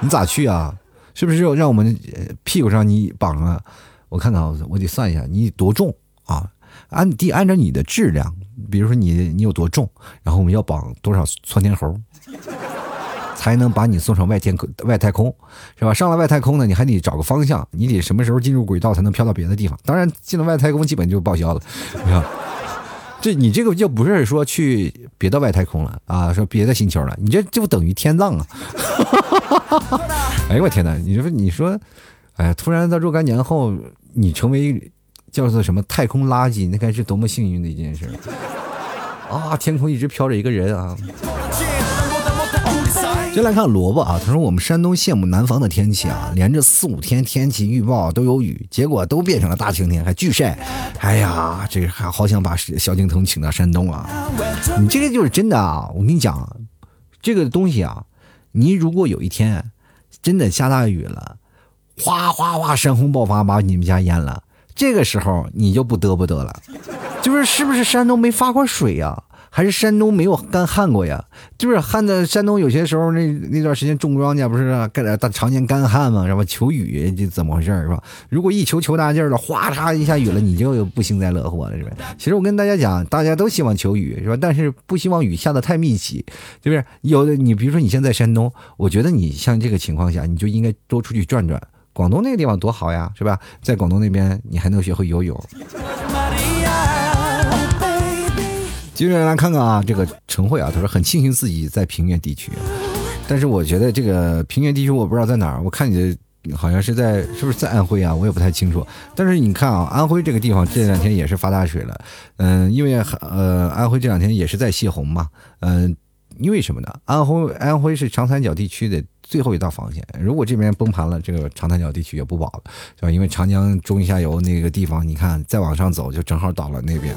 你咋去啊？是不是让我们屁股上你绑啊？我看看，我得算一下，你多重啊？按地按照你的质量，比如说你你有多重，然后我们要绑多少窜天猴？才能把你送上外天、外太空，是吧？上了外太空呢，你还得找个方向，你得什么时候进入轨道才能飘到别的地方？当然，进了外太空基本就报销了，你看，这你这个就不是说去别的外太空了啊，说别的星球了，你这就等于天葬啊！哎呦我天哪！你说你说，哎，突然在若干年后，你成为叫做什么太空垃圾，那该是多么幸运的一件事啊！天空一直飘着一个人啊！先来看萝卜啊，他说我们山东羡慕南方的天气啊，连着四五天天气预报都有雨，结果都变成了大晴天，还巨晒。哎呀，这个还好想把萧敬腾请到山东啊！你这个就是真的啊！我跟你讲，这个东西啊，你如果有一天真的下大雨了，哗哗哗山洪爆发把你们家淹了，这个时候你就不得不得了，就是是不是山东没发过水呀？还是山东没有干旱过呀？就是旱的山东有些时候那那段时间种庄稼不是干大常年干旱吗？是吧？求雨这怎么回事是吧？如果一求求大劲儿了，哗嚓一下雨了，你就不幸灾乐祸了是吧？其实我跟大家讲，大家都希望求雨是吧？但是不希望雨下的太密集，是不是？有的你比如说你现在山东，我觉得你像这个情况下，你就应该多出去转转。广东那个地方多好呀，是吧？在广东那边你还能学会游泳。接着来看看啊，这个陈慧啊，他说很庆幸自己在平原地区，但是我觉得这个平原地区我不知道在哪儿。我看你的好像是在，是不是在安徽啊？我也不太清楚。但是你看啊，安徽这个地方这两天也是发大水了，嗯，因为呃，安徽这两天也是在泄洪嘛，嗯，因为什么呢？安徽安徽是长三角地区的。最后一道防线，如果这边崩盘了，这个长三角地区也不保了，是吧？因为长江中下游那个地方，你看再往上走，就正好倒了那边。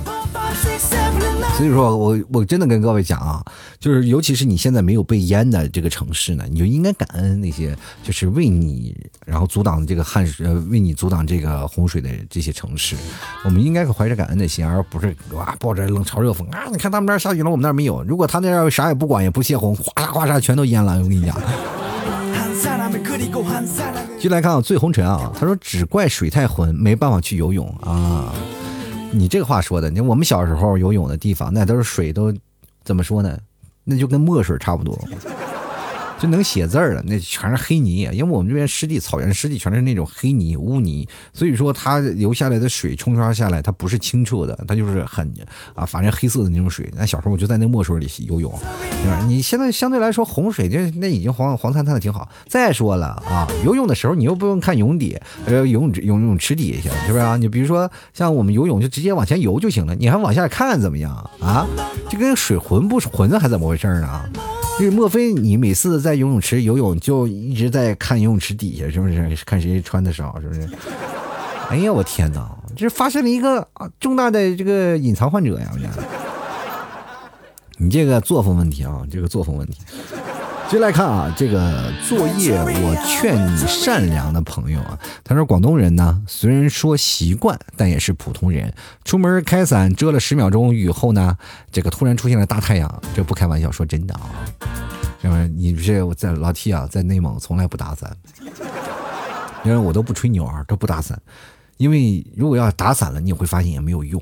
所以说我我真的跟各位讲啊，就是尤其是你现在没有被淹的这个城市呢，你就应该感恩那些就是为你然后阻挡这个旱水，为你阻挡这个洪水的这些城市。我们应该怀着感恩的心，而不是哇抱着冷嘲热讽啊！你看他们那儿下雨了，我们那儿没有。如果他那儿啥也不管，也不泄洪，哗啦哗啦全都淹了，我跟你讲。就来看啊，醉红尘啊，他说只怪水太浑，没办法去游泳啊。你这个话说的，你我们小时候游泳的地方，那都是水都怎么说呢？那就跟墨水差不多。就能写字儿了，那全是黑泥，因为我们这边湿地、草原湿地全是那种黑泥、污泥，所以说它流下来的水冲刷下来，它不是清澈的，它就是很啊，反正黑色的那种水。那小时候我就在那墨水里游泳，对吧？你现在相对来说洪水就那已经黄黄灿灿的挺好。再说了啊，游泳的时候你又不用看泳底，呃，游泳游泳池底下是不是啊？你比如说像我们游泳就直接往前游就行了，你还往下看怎么样啊？就跟水浑不浑还怎么回事呢？就是莫非你每次在游泳池游泳就一直在看游泳池底下，是不是？看谁穿的少，是不是？哎呀，我天哪！这发生了一个啊重大的这个隐藏患者呀！你这个作风问题啊，这个作风问题。接来看啊，这个作业，我劝你善良的朋友啊。他说，广东人呢，虽然说习惯，但也是普通人。出门开伞遮了十秒钟雨后呢，这个突然出现了大太阳，这不开玩笑，说真的啊。因为？你不是我在老 T 啊，在内蒙从来不打伞，因为我都不吹牛啊，都不打伞。因为如果要打伞了，你会发现也没有用，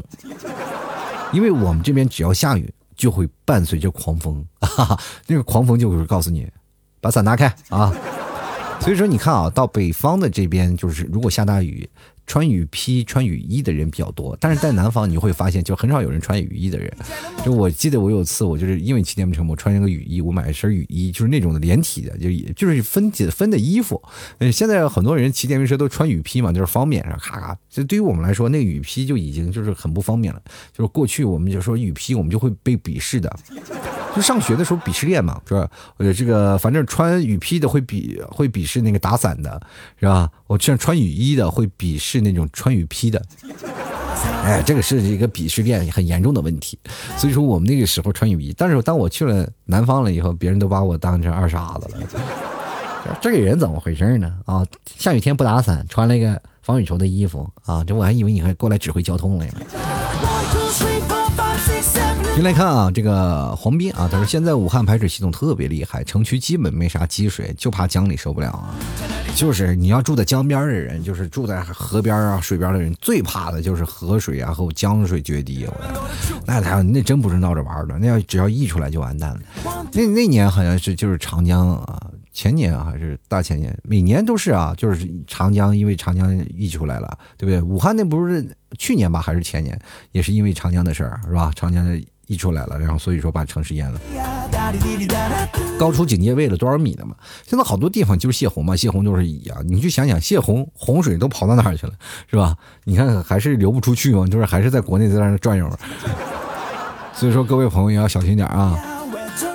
因为我们这边只要下雨。就会伴随着狂风，哈哈，那个狂风就会告诉你，把伞拿开啊。所以说，你看啊，到北方的这边，就是如果下大雨。穿雨披、穿雨衣的人比较多，但是在南方你会发现，就很少有人穿雨衣的人。就我记得我有次，我就是因为骑电瓶车，我穿一个雨衣，我买了身雨衣，就是那种的连体的，就也就是分解分的衣服。嗯，现在很多人骑电瓶车都穿雨披嘛，就是方便，咔咔。就对于我们来说，那雨披就已经就是很不方便了。就是过去我们就说雨披，我们就会被鄙视的。就上学的时候鄙视链嘛，是吧？呃，这个反正穿雨披的会鄙会鄙视那个打伞的，是吧？我像穿雨衣的会鄙视那种穿雨披的，哎，这个是一个鄙视链很严重的问题。所以说我们那个时候穿雨衣，但是当我去了南方了以后，别人都把我当成二傻子了。这个人怎么回事呢？啊，下雨天不打伞，穿了一个防雨绸的衣服啊，这我还以为你还过来指挥交通来了。您来看啊，这个黄斌啊，他说现在武汉排水系统特别厉害，城区基本没啥积水，就怕江里受不了啊。就是你要住在江边的人，就是住在河边啊、水边的人，最怕的就是河水啊和江水决堤。我那他那真不是闹着玩的，那要只要溢出来就完蛋了。那那年好像是就是长江啊，前年啊还是大前年，每年都是啊，就是长江因为长江溢出来了，对不对？武汉那不是去年吧，还是前年，也是因为长江的事儿，是吧？长江的。溢出来了，然后所以说把城市淹了，高出警戒位了多少米的嘛？现在好多地方就是泄洪嘛，泄洪就是一样，你去想想，泄洪洪水都跑到哪儿去了，是吧？你看还是流不出去嘛，就是还是在国内在那转悠。所以说各位朋友也要小心点啊。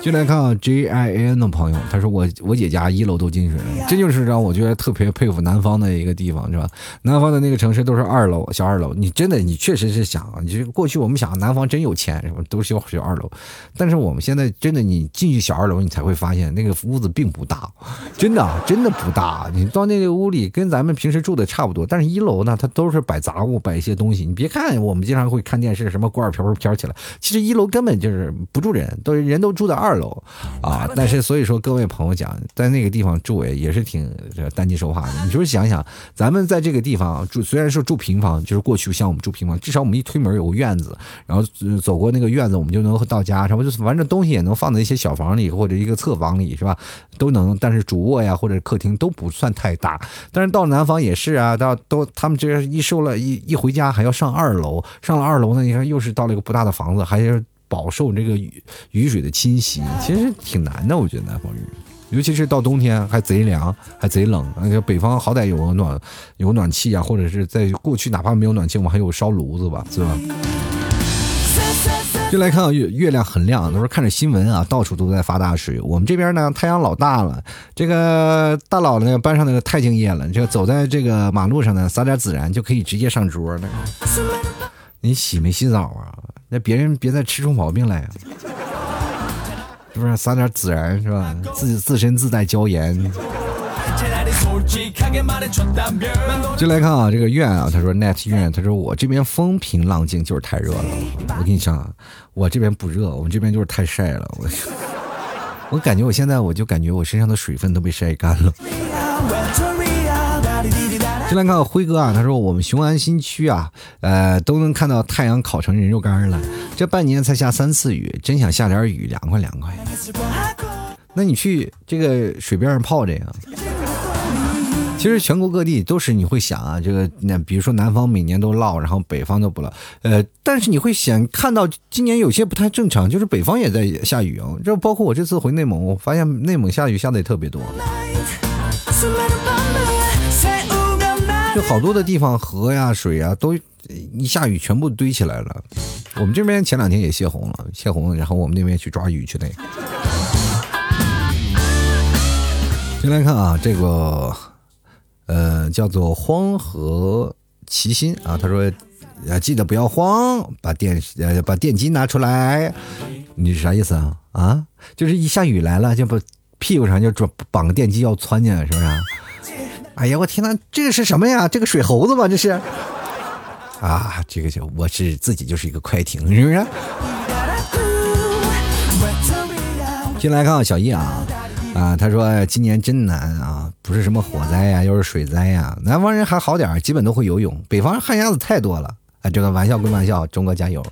进来看啊，J I N 的朋友，他说我我姐家一楼都进水了，这就是让我觉得特别佩服南方的一个地方，是吧？南方的那个城市都是二楼，小二楼，你真的你确实是想，你就过去我们想南方真有钱，是吧？都是小二楼，但是我们现在真的你进去小二楼，你才会发现那个屋子并不大，真的真的不大，你到那个屋里跟咱们平时住的差不多，但是一楼呢，它都是摆杂物，摆一些东西。你别看我们经常会看电视，什么锅碗瓢盆飘起来，其实一楼根本就是不住人，都人都住在二楼啊，但是所以说各位朋友讲，在那个地方住也也是挺担惊受怕的。你就是想想，咱们在这个地方住，虽然说住平房，就是过去像我们住平房，至少我们一推门有个院子，然后走过那个院子，我们就能到家，什么就是反正东西也能放在一些小房里或者一个侧房里，是吧？都能。但是主卧呀或者客厅都不算太大。但是到南方也是啊，到都他们这一收了一一回家还要上二楼，上了二楼呢，你看又是到了一个不大的房子，还是。饱受这个雨雨水的侵袭，其实挺难的。我觉得南方雨，尤其是到冬天还贼凉，还贼冷。而且北方好歹有个暖，有暖气啊，或者是在过去哪怕没有暖气，我们还有烧炉子吧，是吧？就来看月月亮很亮，都是看着新闻啊，到处都在发大水。我们这边呢，太阳老大了，这个大佬呢班上那个太敬业了，这走在这个马路上呢，撒点孜然就可以直接上桌了。你洗没洗澡啊？那别人别再吃出毛病来，是不是撒点孜然是吧？自己自身自带椒盐。就来看啊，这个院啊，他说 net 院，他说我这边风平浪静，就是太热了。我跟你讲啊，我这边不热，我们这边就是太晒了。我 我感觉我现在我就感觉我身上的水分都被晒干了。先来看辉哥啊，他说我们雄安新区啊，呃，都能看到太阳烤成人肉干了。这半年才下三次雨，真想下点雨，凉快凉快。那你去这个水边上泡着呀？其实全国各地都是你会想啊，这个那比如说南方每年都涝，然后北方都不涝，呃，但是你会想看到今年有些不太正常，就是北方也在下雨啊。这包括我这次回内蒙，我发现内蒙下雨下的也特别多。好多的地方，河呀、水呀，都一下雨全部堆起来了。我们这边前两天也泄洪了，泄洪，然后我们那边去抓鱼去的。先来看啊，这个呃叫做荒河齐心啊，他说啊记得不要慌，把电呃把电机拿出来，你是啥意思啊？啊，就是一下雨来了就把屁股上就绑个电机要窜进来，是不是？哎呀，我天呐，这个是什么呀？这个水猴子吗？这是？啊，这个就我是自己就是一个快艇，是不是？进来看看小叶啊，啊，他说今年真难啊，不是什么火灾呀，又是水灾呀。南方人还好点基本都会游泳，北方旱鸭子太多了。啊，这个玩笑归玩笑，中国加油。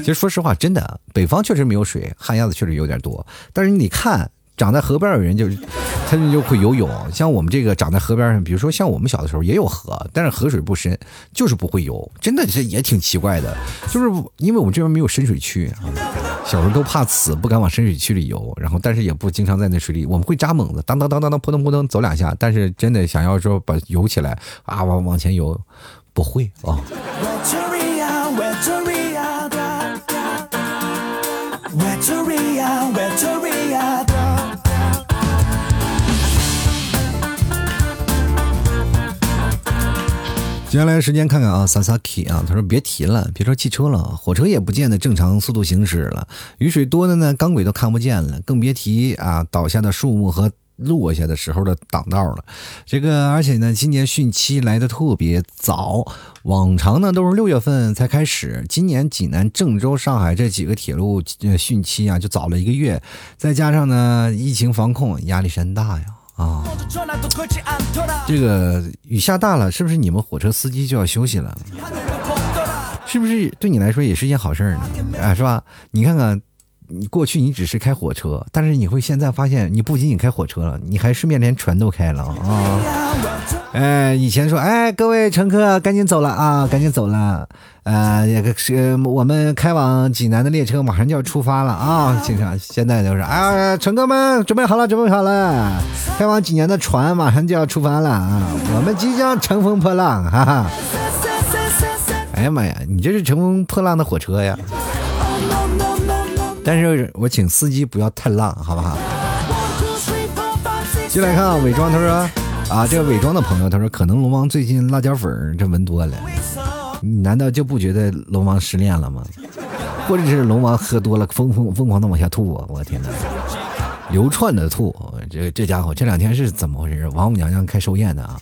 其实说实话，真的，北方确实没有水，旱鸭子确实有点多。但是你得看。长在河边的人就是，他们就会游泳。像我们这个长在河边上，比如说像我们小的时候也有河，但是河水不深，就是不会游。真的是也挺奇怪的，就是因为我们这边没有深水区，小时候都怕死，不敢往深水区里游。然后，但是也不经常在那水里，我们会扎猛子，当当当当当，扑腾扑腾走两下。但是真的想要说把游起来啊，往往前游，不会啊。接下来时间看看啊，Sasaki 啊，他说别提了，别说汽车了，火车也不见得正常速度行驶了，雨水多的呢，钢轨都看不见了，更别提啊倒下的树木和落下的时候的挡道了。这个而且呢，今年汛期来的特别早，往常呢都是六月份才开始，今年济南、郑州、上海这几个铁路汛期啊就早了一个月，再加上呢疫情防控，压力山大呀。啊，这个雨下大了，是不是你们火车司机就要休息了？是不是对你来说也是件好事呢？啊，是吧？你看看，你过去你只是开火车，但是你会现在发现，你不仅仅开火车了，你还顺便连船都开了啊！哎，以前说，哎，各位乘客，赶紧走了啊，赶紧走了。呃，也是我们开往济南的列车马上就要出发了啊！经常现在就是，哎，乘客们准备好了，准备好了，开往济南的船马上就要出发了啊！我们即将乘风破浪，哈哈！哎呀妈呀，你这是乘风破浪的火车呀！但是我请司机不要太浪，好不好？进来看啊，伪装，他说啊，这个伪装的朋友，他说可能龙王最近辣椒粉这闻多了。你难道就不觉得龙王失恋了吗？或者是龙王喝多了，疯疯疯狂的往下吐啊！我天哪，流窜的吐，这这家伙这两天是怎么回事？王母娘娘开寿宴的啊！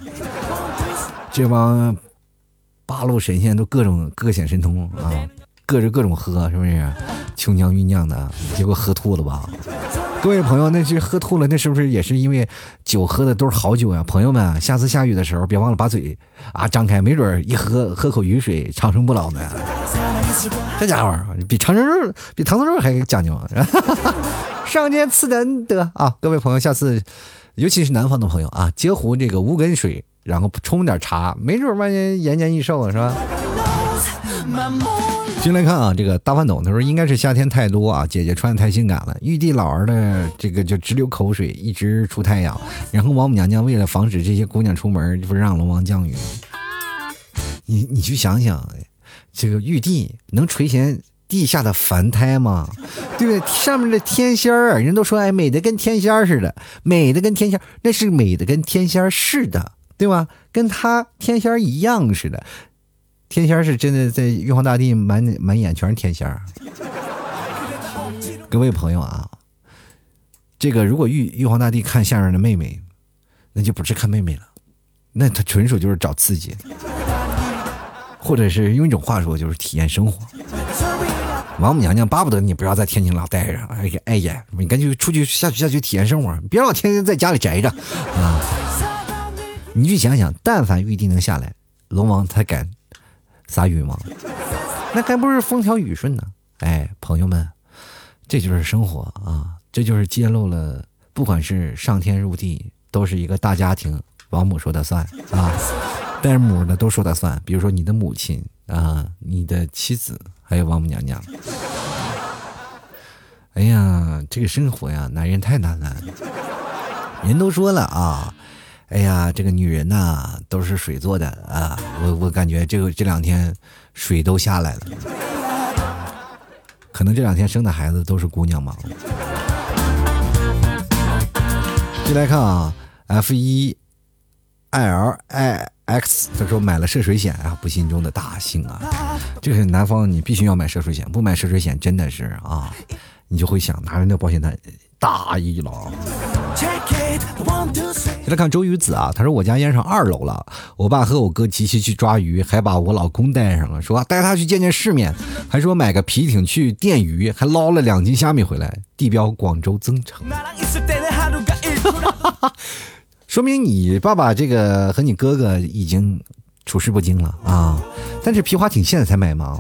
这帮八路神仙都各种各显神通啊，各着各种喝，是不是？琼浆玉酿的，结果喝吐了吧？各位朋友，那是喝吐了，那是不是也是因为酒喝的都是好酒呀？朋友们，下次下雨的时候别忘了把嘴啊张开，没准一喝喝口雨水，长生不老呢。这家伙比长生肉比唐僧肉还讲究，上天赐的恩德啊！各位朋友，下次尤其是南方的朋友啊，接壶这个无根水，然后冲点茶，没准万年延年益寿是吧？进来看啊，这个大饭桶他说应该是夏天太多啊，姐姐穿的太性感了，玉帝老儿的这个就直流口水，一直出太阳。然后王母娘娘为了防止这些姑娘出门，不是让龙王降雨。你你去想想，这个玉帝能垂涎地下的凡胎吗？对不对？上面的天仙儿，人都说哎，美的跟天仙似的，美的跟天仙，那是美的跟天仙似的，对吧？跟他天仙一样似的。天仙是真的，在玉皇大帝满满眼全是天仙各位朋友啊，这个如果玉玉皇大帝看下面的妹妹，那就不是看妹妹了，那他纯属就是找刺激，或者是用一种话说，就是体验生活。王母娘娘巴不得你不要在天津老待着，哎呀哎呀，你赶紧出去下去下去体验生活，别老天天在家里宅着啊！你去想想，但凡玉帝能下来，龙王才敢。撒雨吗？那还不是风调雨顺呢？哎，朋友们，这就是生活啊！这就是揭露了，不管是上天入地，都是一个大家庭，王母说的算啊，带母的都说的算。比如说你的母亲啊，你的妻子，还有王母娘娘。哎呀，这个生活呀，男人太难了。人都说了啊。哎呀，这个女人呐，都是水做的啊！我我感觉这个这两天水都下来了，可能这两天生的孩子都是姑娘嘛。进来看啊，F 一 L I X，他说买了涉水险啊，不幸中的大幸啊！这个南方你必须要买涉水险，不买涉水险真的是啊，你就会想拿着那保险单大意了。再来看周瑜子啊，他说我家淹上二楼了，我爸和我哥齐齐去抓鱼，还把我老公带上了，说带他去见见世面，还说买个皮艇去电鱼，还捞了两斤虾米回来，地标广州增城。说明你爸爸这个和你哥哥已经处事不惊了啊！但是皮划艇现在才买吗？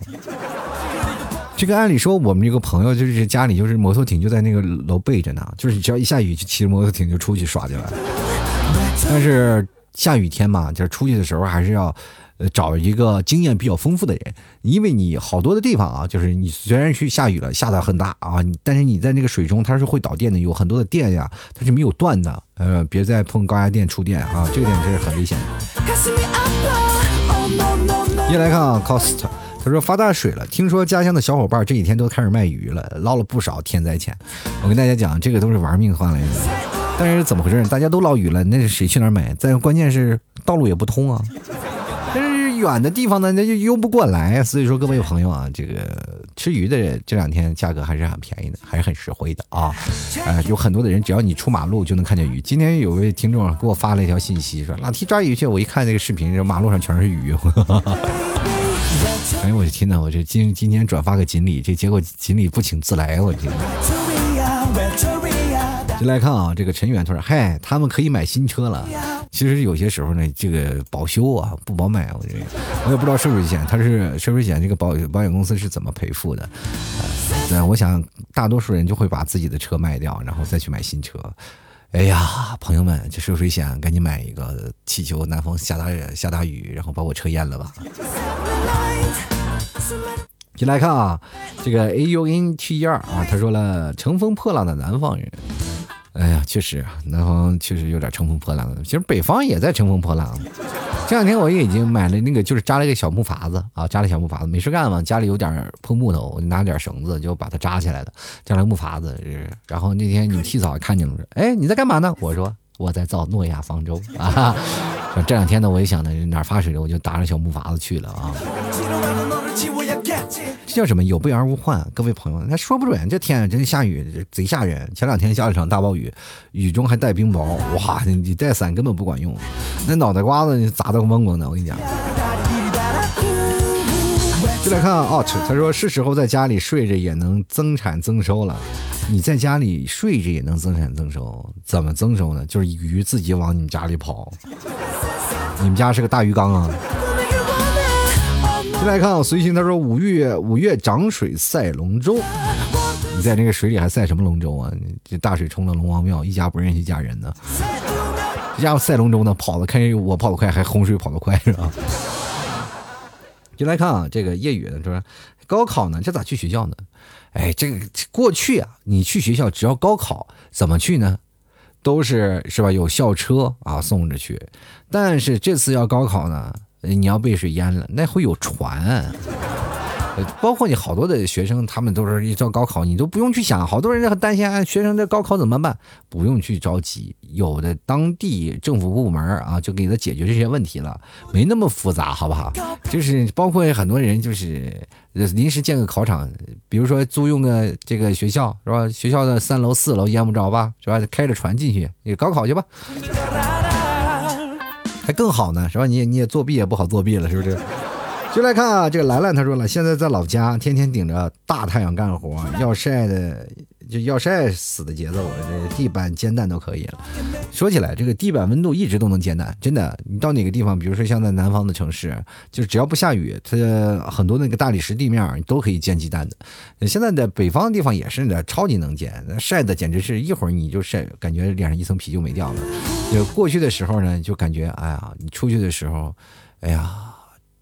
这个按理说我们这个朋友就是家里就是摩托艇就在那个楼备着呢，就是只要一下雨就骑着摩托艇就出去耍去了。但是下雨天嘛，就是出去的时候还是要。呃，找一个经验比较丰富的人，因为你好多的地方啊，就是你虽然去下雨了，下的很大啊，但是你在那个水中它是会导电的，有很多的电呀，它是没有断的。呃，别再碰高压电触电啊，这个点是很危险的。一来看啊，cost，他说发大水了，听说家乡的小伙伴这几天都开始卖鱼了，捞了不少天灾钱。我跟大家讲，这个都是玩命换来的。但是怎么回事？大家都捞鱼了，那谁去哪儿买？再关键是道路也不通啊。但是远的地方呢，那就邮不过来，所以说各位朋友啊，这个吃鱼的这两天价格还是很便宜的，还是很实惠的啊。呃，有很多的人，只要你出马路就能看见鱼。今天有位听众给我发了一条信息，说老提抓鱼去，我一看那个视频，这马路上全是鱼。哎呦我的天呐，我这今今天转发个锦鲤，这结果锦鲤不请自来，我天。就来看啊，这个陈远他说：“嗨，他们可以买新车了。其实有些时候呢，这个保修啊不保买，我这我也不知道涉水险，他是涉水险这个保保险公司是怎么赔付的。那我想大多数人就会把自己的车卖掉，然后再去买新车。哎呀，朋友们，这涉水险赶紧买一个，祈求南方下大下大雨，然后把我车淹了吧。”进来看啊，这个 A U N T 一二啊，他说了，乘风破浪的南方人。哎呀，确实，南方确实有点乘风破浪的。其实北方也在乘风破浪。这两天我也已经买了那个，就是扎了一个小木筏子啊，扎了小木筏子，没事干嘛，家里有点破木头，我就拿点绳子就把它扎起来了，扎了个木筏子。然后那天你们提早看见了，说哎，你在干嘛呢？我说我在造诺亚方舟啊。这两天呢，我也想呢，哪发水了，我就打着小木筏子去了啊。叫什么？有备而无患。各位朋友，那说不准这天真下雨，贼吓人。前两天下了场大暴雨，雨中还带冰雹，哇，你你带伞根本不管用，那脑袋瓜子砸得嗡嗡的。我跟你讲。就来看啊，他说是时候在家里睡着也能增产增收了。你在家里睡着也能增产增收，怎么增收呢？就是鱼自己往你们家里跑。你们家是个大鱼缸啊。进来看啊，随行他说五月五月涨水赛龙舟，你在那个水里还赛什么龙舟啊？这大水冲了龙王庙，一家不认识一家人呢。这家伙赛龙舟呢，跑的看我跑得快，还洪水跑得快是吧？进来看啊，这个夜雨呢说高考呢，这咋去学校呢？哎，这个过去啊，你去学校只要高考怎么去呢？都是是吧？有校车啊送着去，但是这次要高考呢。你要被水淹了，那会有船，包括你好多的学生，他们都是一到高考，你都不用去想，好多人很担心啊，学生这高考怎么办？不用去着急，有的当地政府部门啊，就给他解决这些问题了，没那么复杂，好不好？就是包括很多人就是临时建个考场，比如说租用个这个学校是吧？学校的三楼四楼淹不着吧？是吧？开着船进去，你高考去吧。还更好呢，是吧？你也你也作弊也不好作弊了，是不是？就来看啊，这个兰兰她说了，现在在老家天天顶着大太阳干活，要晒的就要晒死的节奏，这地板煎蛋都可以了。说起来，这个地板温度一直都能煎蛋，真的。你到哪个地方，比如说像在南方的城市，就只要不下雨，它很多那个大理石地面都可以煎鸡蛋的。现在的北方的地方也是的，超级能煎，晒的简直是一会儿你就晒，感觉脸上一层皮就没掉了。就过去的时候呢，就感觉哎呀，你出去的时候，哎呀，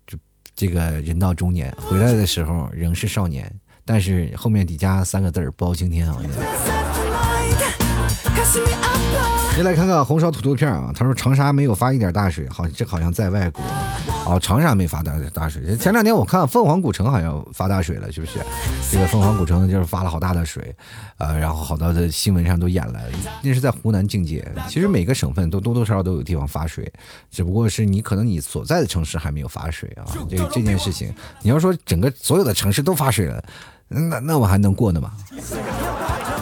这这个人到中年，回来的时候仍是少年。但是后面底加三个字儿包青天啊！先来看看红烧土豆片啊，他说长沙没有发一点大水，好，这好像在外国。哦，长沙没发大大水。前两天我看凤凰古城好像发大水了，是不是？这个凤凰古城就是发了好大的水，呃，然后好多的新闻上都演了。那是在湖南境界。其实每个省份都多多少少都有地方发水，只不过是你可能你所在的城市还没有发水啊。这这件事情，你要说整个所有的城市都发水了，那那我还能过呢吗？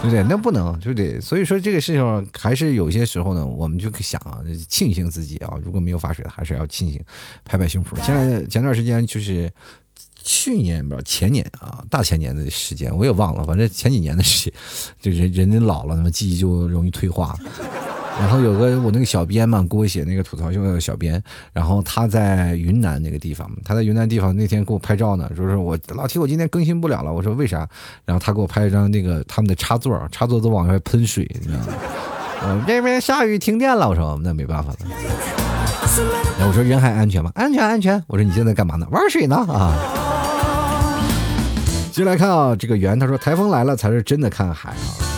对不对？那不能，对不对？所以说这个事情还是有些时候呢，我们就想啊，庆幸自己啊，如果没有发水，还是要庆幸，拍拍胸脯。现在前段时间就是去年不知道前年啊，大前年的时间我也忘了，反正前几年的事情，就人人家老了，那么记忆就容易退化。然后有个我那个小编嘛，给我写那个吐槽秀的小编，然后他在云南那个地方，他在云南地方那天给我拍照呢，说是我老提我今天更新不了了，我说为啥？然后他给我拍一张那个他们的插座，插座都往外喷水，你知道吗？呃，这边下雨停电了，我说那没办法了。然后我说人还安全吗？安全安全。我说你现在干嘛呢？玩水呢啊。继续来看啊，这个圆他说台风来了才是真的看海啊。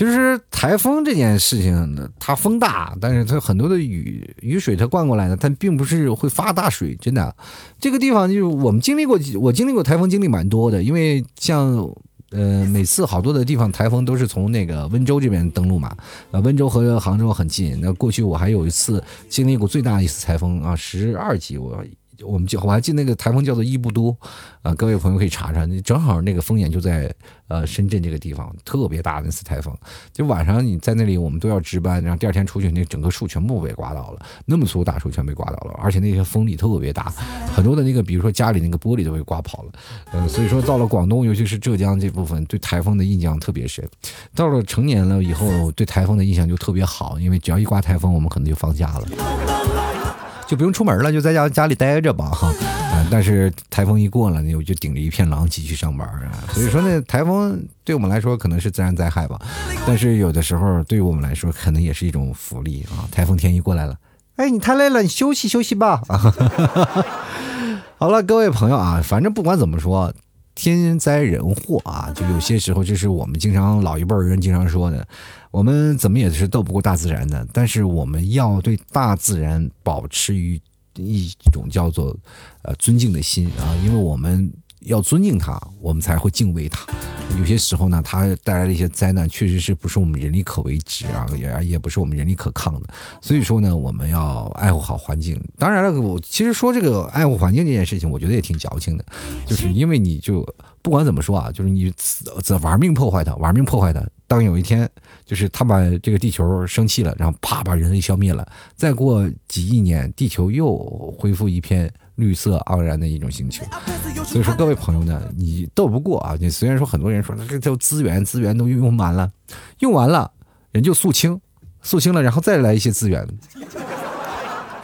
其实台风这件事情呢，它风大，但是它很多的雨雨水它灌过来呢，它并不是会发大水，真的。这个地方就是我们经历过，我经历过台风，经历蛮多的。因为像呃，每次好多的地方台风都是从那个温州这边登陆嘛，呃，温州和杭州很近。那过去我还有一次经历过最大一次台风啊，十二级我。我们就我还记得那个台风叫做伊布多，啊，各位朋友可以查查，正好那个风眼就在呃深圳这个地方，特别大的那次台风，就晚上你在那里，我们都要值班，然后第二天出去，那整个树全部被刮倒了，那么粗大树全被刮倒了，而且那些风力特别大，很多的那个比如说家里那个玻璃都被刮跑了，呃，所以说到了广东，尤其是浙江这部分，对台风的印象特别深。到了成年了以后，对台风的印象就特别好，因为只要一刮台风，我们可能就放假了。就不用出门了，就在家家里待着吧，哈，啊但是台风一过了，我就顶着一片狼藉去上班啊。所以说呢，台风对我们来说可能是自然灾害吧，但是有的时候对于我们来说，可能也是一种福利啊。台风天一过来了，哎，你太累了，你休息休息吧。好了，各位朋友啊，反正不管怎么说。天灾人祸啊，就有些时候就是我们经常老一辈人经常说的，我们怎么也是斗不过大自然的，但是我们要对大自然保持于一种叫做呃尊敬的心啊，因为我们。要尊敬他，我们才会敬畏他。有些时候呢，他带来的一些灾难，确实是不是我们人力可为之啊，也也不是我们人力可抗的。所以说呢，我们要爱护好环境。当然了，我其实说这个爱护环境这件事情，我觉得也挺矫情的，就是因为你就不管怎么说啊，就是你玩命破坏它，玩命破坏它。当有一天，就是他把这个地球生气了，然后啪把人类消灭了，再过几亿年，地球又恢复一片。绿色盎然的一种星球，所以说各位朋友呢，你斗不过啊！你虽然说很多人说这叫资源，资源都用完了，用完了，人就肃清，肃清了，然后再来一些资源。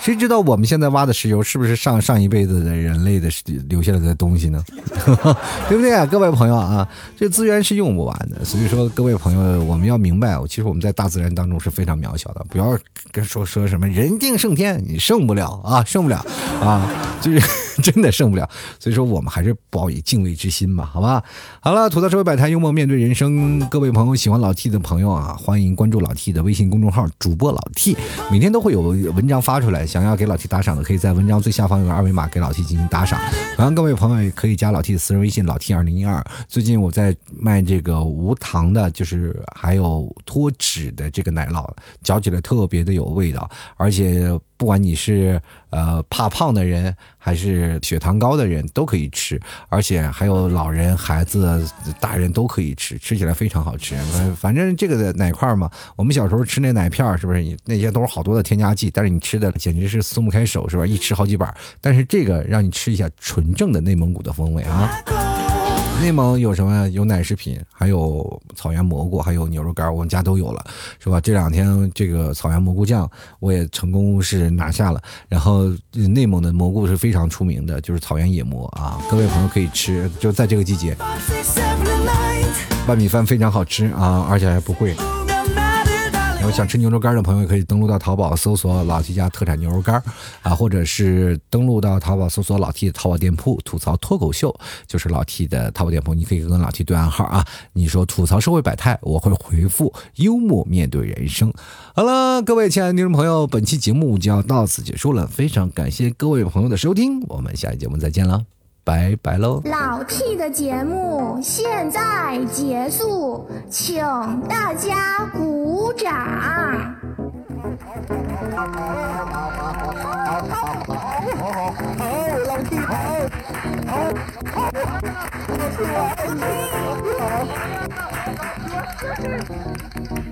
谁知道我们现在挖的石油是不是上上一辈子的人类的留下来的东西呢？对不对啊，各位朋友啊？这资源是用不完的，所以说各位朋友，我们要明白，其实我们在大自然当中是非常渺小的，不要跟说说什么人定胜天，你胜不了啊，胜不了啊，就是 真的胜不了。所以说我们还是抱以敬畏之心吧，好吧？好了，吐槽社会百态，幽默面对人生。各位朋友喜欢老 T 的朋友啊，欢迎关注老 T 的微信公众号，主播老 T，每天都会有文章发出来。想要给老 T 打赏的，可以在文章最下方有个二维码，给老 T 进行打赏。然后，各位朋友也可以加老 T 的私人微信，老 T 二零一二。最近我在卖这个无糖的，就是还有脱脂的这个奶酪，嚼起来特别的有味道，而且。不管你是呃怕胖的人，还是血糖高的人，都可以吃，而且还有老人、孩子、大人都可以吃，吃起来非常好吃。反正这个奶块嘛，我们小时候吃那奶片是不是？那些都是好多的添加剂，但是你吃的简直是松不开手，是吧？一吃好几板。但是这个让你吃一下纯正的内蒙古的风味啊。内蒙有什么？有奶食品，还有草原蘑菇，还有牛肉干，我们家都有了，是吧？这两天这个草原蘑菇酱我也成功是拿下了。然后内蒙的蘑菇是非常出名的，就是草原野蘑啊，各位朋友可以吃，就在这个季节，拌米饭非常好吃啊，而且还不贵。后想吃牛肉干的朋友可以登录到淘宝搜索老 T 家特产牛肉干啊，或者是登录到淘宝搜索老 T 的淘宝店铺吐槽脱口秀，就是老 T 的淘宝店铺，你可以跟老 T 对暗号啊，你说吐槽社会百态，我会回复幽默面对人生。好了，各位亲爱的听众朋友，本期节目就要到此结束了，非常感谢各位朋友的收听，我们下期节目再见了。拜拜喽！老 T 的节目现在结束，请大家鼓掌。好，